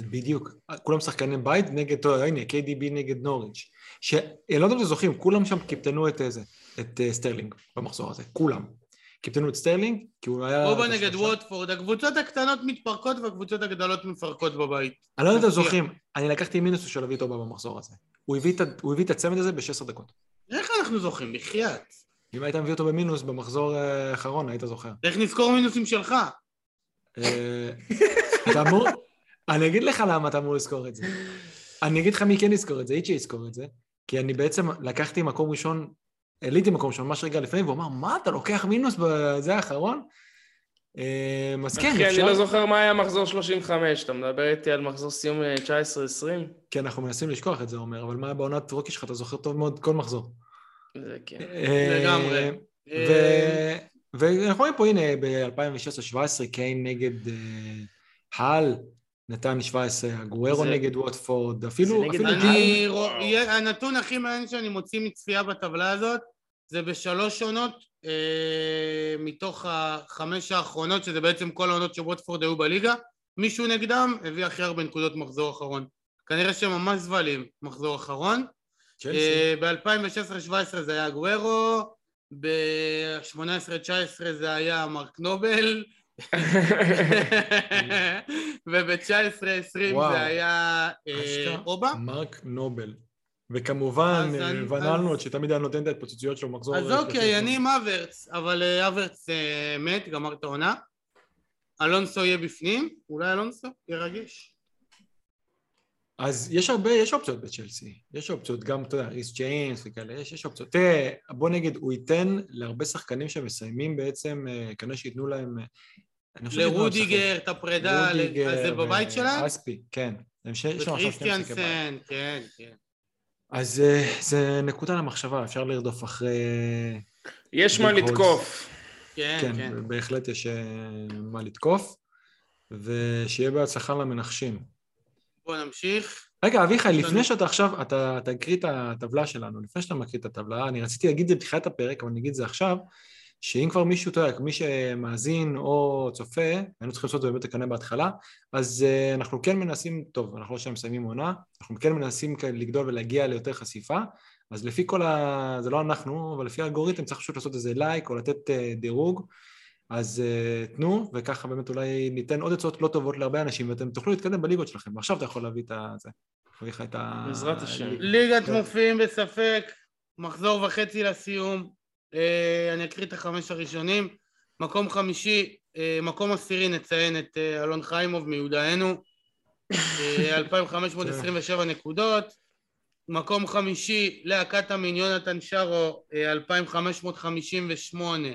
בדיוק, כולם שחקני בית נגד, טוב, הנה, KDB נגד נוריץ', שאני לא יודע אם אתם זוכרים, כולם שם קיפטנו את איזה, את אה, סטרלינג במחזור הזה, כולם. קיפטנו את סטרלינג, כי הוא היה... רובה את נגד השלושה. ווטפורד, הקבוצות הקטנות מתפרקות והקבוצות הגדולות מפרקות בבית. אני לא יודע אם אתם. זוכרים, אני לקחתי מינוס של להביא אותו במחזור הזה. הוא הביא את ה- הוא הביא את הצמד הזה ב-16 דקות. איך אנחנו זוכרים? בחייאת. אם היית מביא אותו במינוס במחזור אה, האחרון, היית זוכר. איך נזכור מינוסים שלך? אה, אתה אמור, אני אגיד לך למה אתה אמור לזכור את זה. אני אגיד לך מי כן יזכור את זה, איצ'י יזכור את זה, כי אני בעצם לקחתי מקום ראשון, העליתי מקום שם ממש רגע לפעמים, והוא אמר, מה, אתה לוקח מינוס בזה האחרון? אמ, אז כן, אפשר... אחי, אני לא זוכר מה היה מחזור 35, אתה מדבר איתי על מחזור סיום אה, 19-20? כן, אנחנו מנסים לשכוח את זה, אומר, אבל מה היה בעונת רוקי שלך, אתה זוכר טוב מאוד כל מחזור. זה כן, אה, לגמרי. אה, ואנחנו רואים פה, הנה, ב-2016-2017, קיין נגד... הל, נתן 17, הגוארו זה... נגד ווטפורד, אפילו... אפילו אני... הנתון הכי מעניין שאני מוציא מצפייה בטבלה הזאת זה בשלוש עונות אה, מתוך החמש האחרונות, שזה בעצם כל העונות שווטפורד היו בליגה, מישהו נגדם הביא הכי הרבה נקודות מחזור אחרון. כנראה שהם ממש זבלים מחזור אחרון. אה, ב-2016-2017 זה היה גוורו, ב-2018-2019 זה היה מרק נובל, וב-19-20 וואו. זה היה אה. אובה. מרק נובל. וכמובן, אה, אלנוט, שתמיד היה נותן את ההתפוצצויות שלו במחזור... אז אוקיי. אני עם אברץ, אבל אה, אברץ מת, גמר את העונה. אלונסו יהיה בפנים, אולי אלונסו יהיה רגיש. אז יש הרבה, יש אופציות בצ'לסי. יש אופציות, גם, אתה יודע, ריס ג'יימס וכאלה, יש, יש אופציות. תראה, בוא נגיד, הוא ייתן להרבה שחקנים שמסיימים בעצם, אה, כנראה שייתנו להם... אה. לרודיגר, את הפרידה, אז זה בבית שלהם? ואספי, כן. וכריסטיאנסן, כן, כן. אז אה, זה נקודה למחשבה, אפשר לרדוף אחרי... יש מה לתקוף. כן, כן, כן. בהחלט יש מה לתקוף, ושיהיה בהצלחה למנחשים. בוא נמשיך. רגע, אביחי, לפני שאתה עכשיו, אתה תקריא את הטבלה שלנו, לפני שאתה מקריא את הטבלה, אני רציתי להגיד את זה בתחילת הפרק, אבל אני אגיד את זה עכשיו, שאם כבר מישהו, אתה יודע, מי שמאזין או צופה, היינו צריכים לעשות את זה באמת לקנא בהתחלה, אז uh, אנחנו כן מנסים, טוב, אנחנו לא שם מסיימים עונה, אנחנו כן מנסים לגדול ולהגיע ליותר חשיפה, אז לפי כל ה... זה לא אנחנו, אבל לפי האלגוריתם צריך פשוט לעשות איזה לייק או לתת uh, דירוג, אז uh, תנו, וככה באמת אולי ניתן עוד עצות לא טובות להרבה אנשים, ואתם תוכלו להתקדם בליגות שלכם, ועכשיו אתה יכול להביא את ה... זה. להביא לך את ה... בעזרת השם. ליגת כן. מופיעים בספק, מחזור וחצי לסיום. אה, אני אקריא את החמש הראשונים. מקום חמישי, אה, מקום עשירי נציין את אה, אלון חיימוב מיודענו. אה, 2,527 נקודות. מקום חמישי, לאה קטמין, יונתן שרו, אה, 2,558.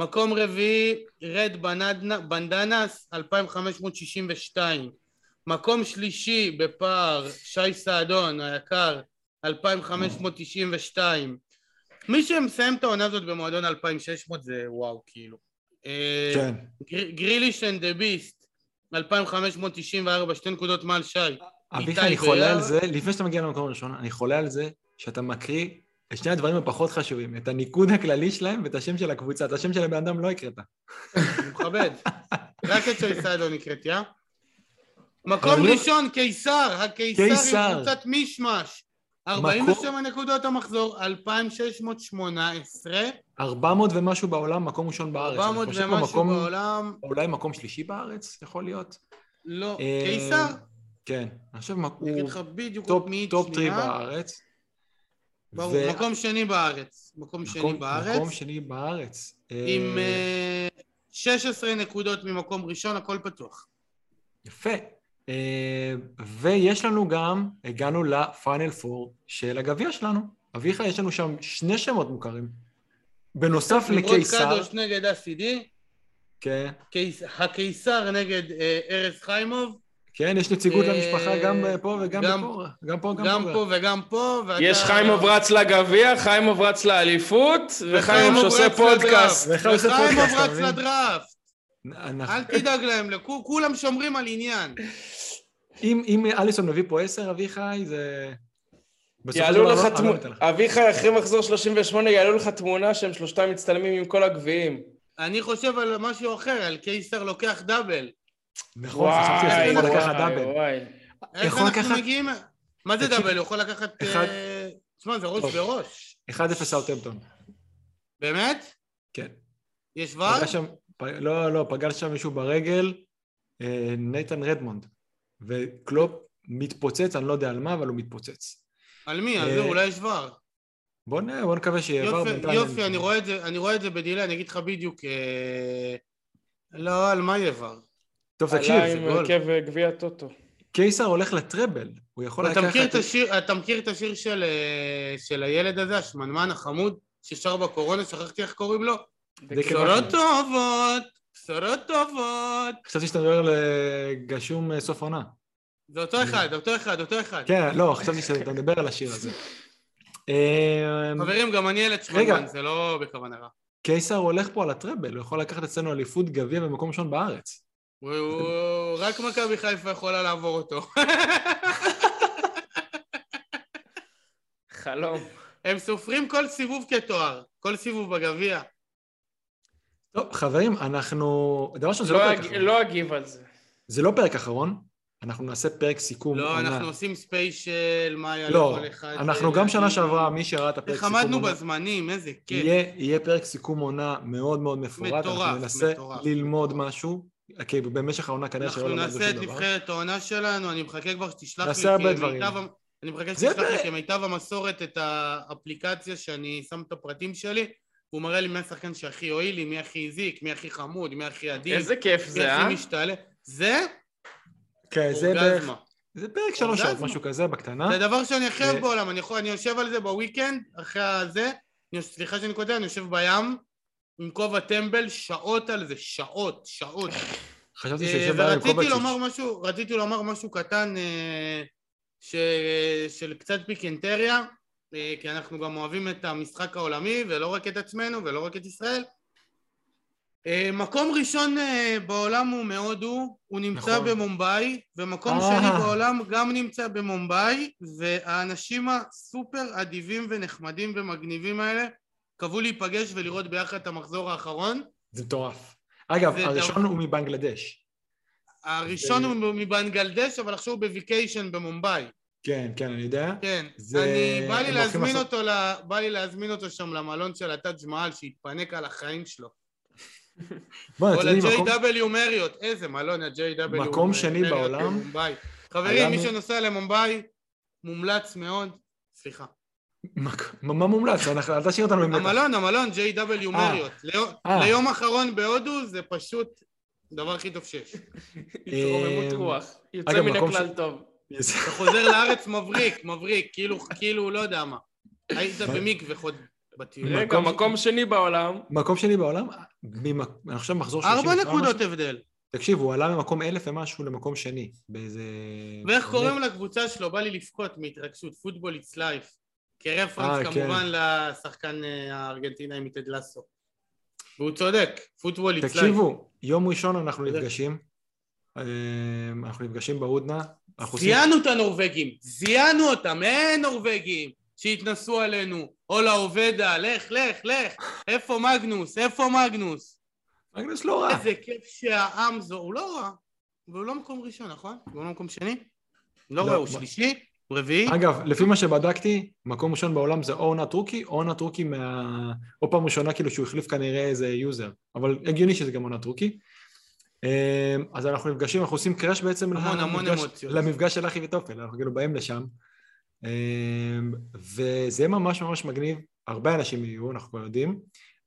מקום רביעי, Red Bandan- Bandanas, 2,562. מקום שלישי בפער, שי סעדון היקר, 2,592. מי שמסיים את העונה הזאת במועדון 2,600 זה וואו, כאילו. אה, כן. גר- Grealish and the Beast, 2594, שתי נקודות מעל שי. אביחי, אני חולה. על זה, לפני שאתה מגיע למקום הראשון, אני חולה על זה שאתה מקריא שני הדברים הפחות חשובים, את הניקוד הכללי שלהם ואת השם של הקבוצה. את השם של הבן אדם לא הקראת. אני מכבד. רק את שי סעדו נקראתי, אה? מקום לא- ראשון, קיסר, הקיסר קיסר. עם קבוצת מישמש. 47 נקודות המחזור, 2618, 400 ומשהו בעולם, מקום ראשון בארץ. 400 אני חושב ומשהו בעולם, אולי מקום שלישי בארץ, יכול להיות. לא. אה, קיסר? כן, אני חושב הוא top- three. בארץ. ברור, ו- מקום שני בארץ. מקום שני בארץ. מקום שני בארץ. עם אה, אה, 16 נקודות ממקום ראשון, הכל פתוח. יפה. אה, ויש לנו גם, הגענו לפיינל פור של הגביע שלנו. אביחי, יש לנו שם שני שמות מוכרים. בנוסף נמרוד לקיסר, קדוש נגד אסידי, כן, קיס- הקיסר נגד אה, ארז חיימוב, כן, יש נציגות אה, למשפחה גם פה וגם גם- פה, גם פה, גם פה. פה וגם פה, ואתה... יש חיימוב רץ לגביע, חיימוב רץ לאליפות, וחיימוב שעושה פודקאסט. וחיימוב רץ? לדראפט. אנחנו- אל תדאג להם, כולם שומרים על עניין. אם אם אליסון מביא פה עשר, אביחי, זה... יעלו לך לא- תמונה. אביחי אחרי מחזור 38 יעלו לך תמונה שהם שלושתם מצטלמים עם כל הגביעים. אני חושב על משהו אחר, על קיסר לוקח דאבל. נכון, חשבתי על זה, וואי, יכול לקחת דאבל. איך אנחנו מגיעים... מה זה דאבל? הוא יכול לקחת... אחד- אה, תשמע, זה ראש. בראש. 1-0 סאוטהמפטון. באמת? כן. יש VAR? לא, לא, פגש שם מישהו ברגל, אה, נייתן רדמונד. וקלופ מתפוצץ, אני לא יודע על מה, אבל הוא מתפוצץ. על מי? על אה, זה אולי יש VAR. בוא נ... בוא נקווה שיהיה עבר יופי, אני רואה את זה, אני רואה את זה בדילי, אני אגיד לך בדיוק... לא, על מה יהיה ור? טוב, תקשיב, עלה זה עם גול. הרכב גביע טוטו. קיסר הולך לטראבל, הוא יכול לקחת... את השיר, אתה מכיר את השיר של, אה, של הילד הזה, השמנמן החמוד, ששר בקורונה, שכחתי איך קוראים לו? בשורות. טובות, בשורות טובות. חשבתי שאתה מדבר לגשום אה, סוף עונה. זה אותו אחד, אותו אחד, אותו אחד. כן, לא, חשבתי שאתה מדבר על השיר הזה. *laughs* אה, חברים, גם אני ילד. שמנמן, זה לא בכוונה רע. קיסר הולך פה על הטראבל, הוא יכול לקחת אצלנו אליפות גביע במקום ראשון בארץ. רק מכבי חיפה יכולה לעבור אותו. חלום. הם סופרים כל סיבוב כתואר, כל סיבוב בגביע. טוב, חברים, אנחנו... דבר ראשון, זה לא לא פרק אחרון. לא אגיב על זה. זה לא פרק אחרון, אנחנו נעשה פרק סיכום לא, עונה. אנחנו עושים ספיישל, מה היה לא, לכל אחד. אנחנו גם שנה שעברה, מי שראה את הפרק סיכום עמדנו עונה, בזמנים, איזה כיף. יהיה, יהיה פרק סיכום עונה מאוד מאוד מפורט, מטורף, אנחנו ננסה מטורף, ללמוד מטורף. משהו, כי במשך העונה כנראה שלא אנחנו למדנו נעשה את שום דבר. נבחרת העונה שלנו, אני מחכה כבר שתשלח לי נעשה הרבה דברים. אני מחכה שתשלח לי. כמיטב המסורת את האפליקציה שאני שם את הפרטים שלי, והוא מראה לי מי השחקן שהכי הועיל לי, מי הכי הזיק, מי הכי חמוד, מי הכי עדין, איזה כיף מי זה, אה? הכי משתעלה. זה כן, זה בערך. זה פרק שלוש שעות. משהו כזה בקטנה. זה הדבר שאני הכי אוהב בעולם, אני יושב על זה בוויקנד, אחרי הזה, אני- סליחה שאני כותב, אני יושב בים, עם כובע טמבל, שעות על זה, שעות, שעות. חשבתי שיושב בעיה עם קובצ'יץ'. רציתי לומר משהו קטן אה, ש... של קצת פיקנטריה, אה, כי אנחנו גם אוהבים את המשחק העולמי, ולא רק את עצמנו, ולא רק את ישראל. אה, מקום ראשון בעולם הוא מהודו, הוא נמצא נכון. במומבאי, ומקום אה. שני בעולם גם נמצא במומבאי, והאנשים הסופר אדיבים ונחמדים ומגניבים האלה קבעו להיפגש ולראות ביחד את המחזור האחרון. זה מטורף. אגב, זה הראשון דבר- הוא מבנגלדש. הראשון ו- הוא מבנגלדש, אבל עכשיו הוא בוויקיישן במומבאי. כן, כן, אני יודע. כן. זה- אני, בא לי להזמין לעשות- אותו, ל- בא לי להזמין אותו שם למלון של הטאג' מעל, שיתפנק על החיים שלו. בוא, או ל-JW מריוט, איזה מלון ה-JW מקום שני בעולם. היה חברים, מי שנוסע למומבאי, מומלץ מאוד. סליחה. מק- מה מומלץ? אנחנו- אל תשאיר אותנו עם מתח. המלון, המלון, JW מריוט. ליום- אה. ליום אחרון בהודו זה פשוט הדבר הכי טוב שיש. התרוממות אה, רוח. יוצא מן הכלל טוב. אתה חוזר לארץ מבריק, מבריק, כאילו, כאילו, לא יודע מה. היית במקווה חוד... בטיול. רגע, מקום- שני בעולם. מקום שני בעולם, אני חושב מחזור ארבע 30. נקודות הבדל. תקשיב, הוא עלה ממקום אלף ומשהו למקום שני. באיזה... ואיך קוראים לקבוצה שלו? בא לי לבכות מהתרגשות, פוטבול איטס לייף. אה, כרפרנס כן. כמובן לשחקן אה, הארגנטינאי מטד לסו. והוא צודק, פוטבול יצלח. תקשיבו, יום ראשון אנחנו. נפגשים. אה, אנחנו נפגשים בהודנה. זיינו את הנורבגים, זיינו אותם, אין נורבגים שהתנסו עלינו. אולה עובדה, לך, לך, לך. איפה מגנוס? איפה מגנוס? מגנוס לא רע. איזה כיף שהעם זו, הוא לא רע. והוא לא מקום ראשון, נכון? הוא לא מקום שני? לא לא, רואה, הוא שלישי? הוא רביעי? אגב, לפי מה שבדקתי, מקום ראשון בעולם זה או עונת רוקי, או עונת רוקי מה... או פעם ראשונה כאילו שהוא החליף כנראה איזה יוזר. אבל הגיוני שזה גם עונת רוקי. אה, אז אנחנו נפגשים, אנחנו עושים קראש בעצם המון, המון למפגש- אמוציות. למפגש של אחי וטופל, אנחנו כאילו באים לשם. אה, וזה ממש ממש מגניב, הרבה אנשים יהיו, אנחנו כבר יודעים,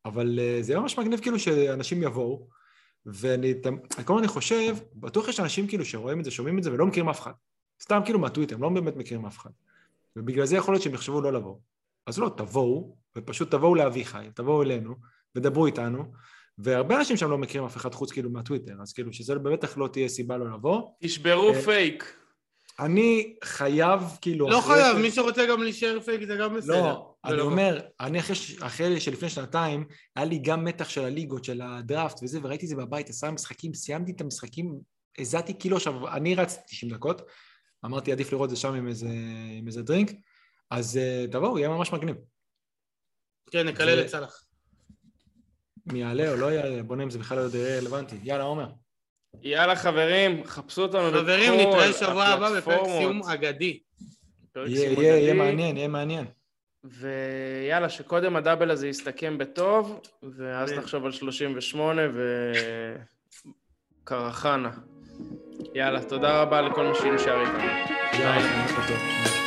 אבל אה, זה ממש מגניב כאילו שאנשים יבואו, ואני כל הזמן אני חושב, בטוח יש אנשים כאילו שרואים את זה, שומעים את זה ולא מכירים אף אחד. סתם כאילו מהטוויטר, הם לא באמת מכירים אף אחד. ובגלל זה יכול להיות שהם יחשבו לא לבוא. אז לא, תבואו, ופשוט תבואו לאביחי, תבואו אלינו, ודברו איתנו, והרבה אנשים שם לא מכירים אף אחד חוץ כאילו מהטוויטר, אז כאילו שזה בטח לא תהיה סיבה לא לבוא. תשברו אה, פייק. אני חייב כאילו... לא חייב, זה- מי שרוצה גם להישאר פייק זה גם בסדר. לא, אני. אומר, אני אחרי, ש- אחרי שלפני שנתיים, היה לי גם מתח של הליגות, של הדראפט וזה, וראיתי את זה בבית, עשרה משחקים, סיימתי את המשחקים, הזעתי כאילו עכשיו, אני רצתי 90 דקות, אמרתי עדיף לראות את זה שם עם איזה, עם איזה דרינק, אז אה, תבואו, יהיה ממש מגניב. כן, נקלל את סאלח. מי יעלה או לא יעלה, בוא נראה אם זה בכלל לא יהיה רלוונטי. יאללה, עומר. יאללה חברים, חפשו אותנו בכל חברים, נתראה שבוע הבא בפרק. סיום אגדי. יהיה. מעניין, יהיה מעניין. ויאללה, שקודם הדאבל הזה יסתכם בטוב, ואז. נחשוב על 38 וקרחנה. יאללה, תודה רבה לכל מי שנשאר איתנו. יאללה, בטוח.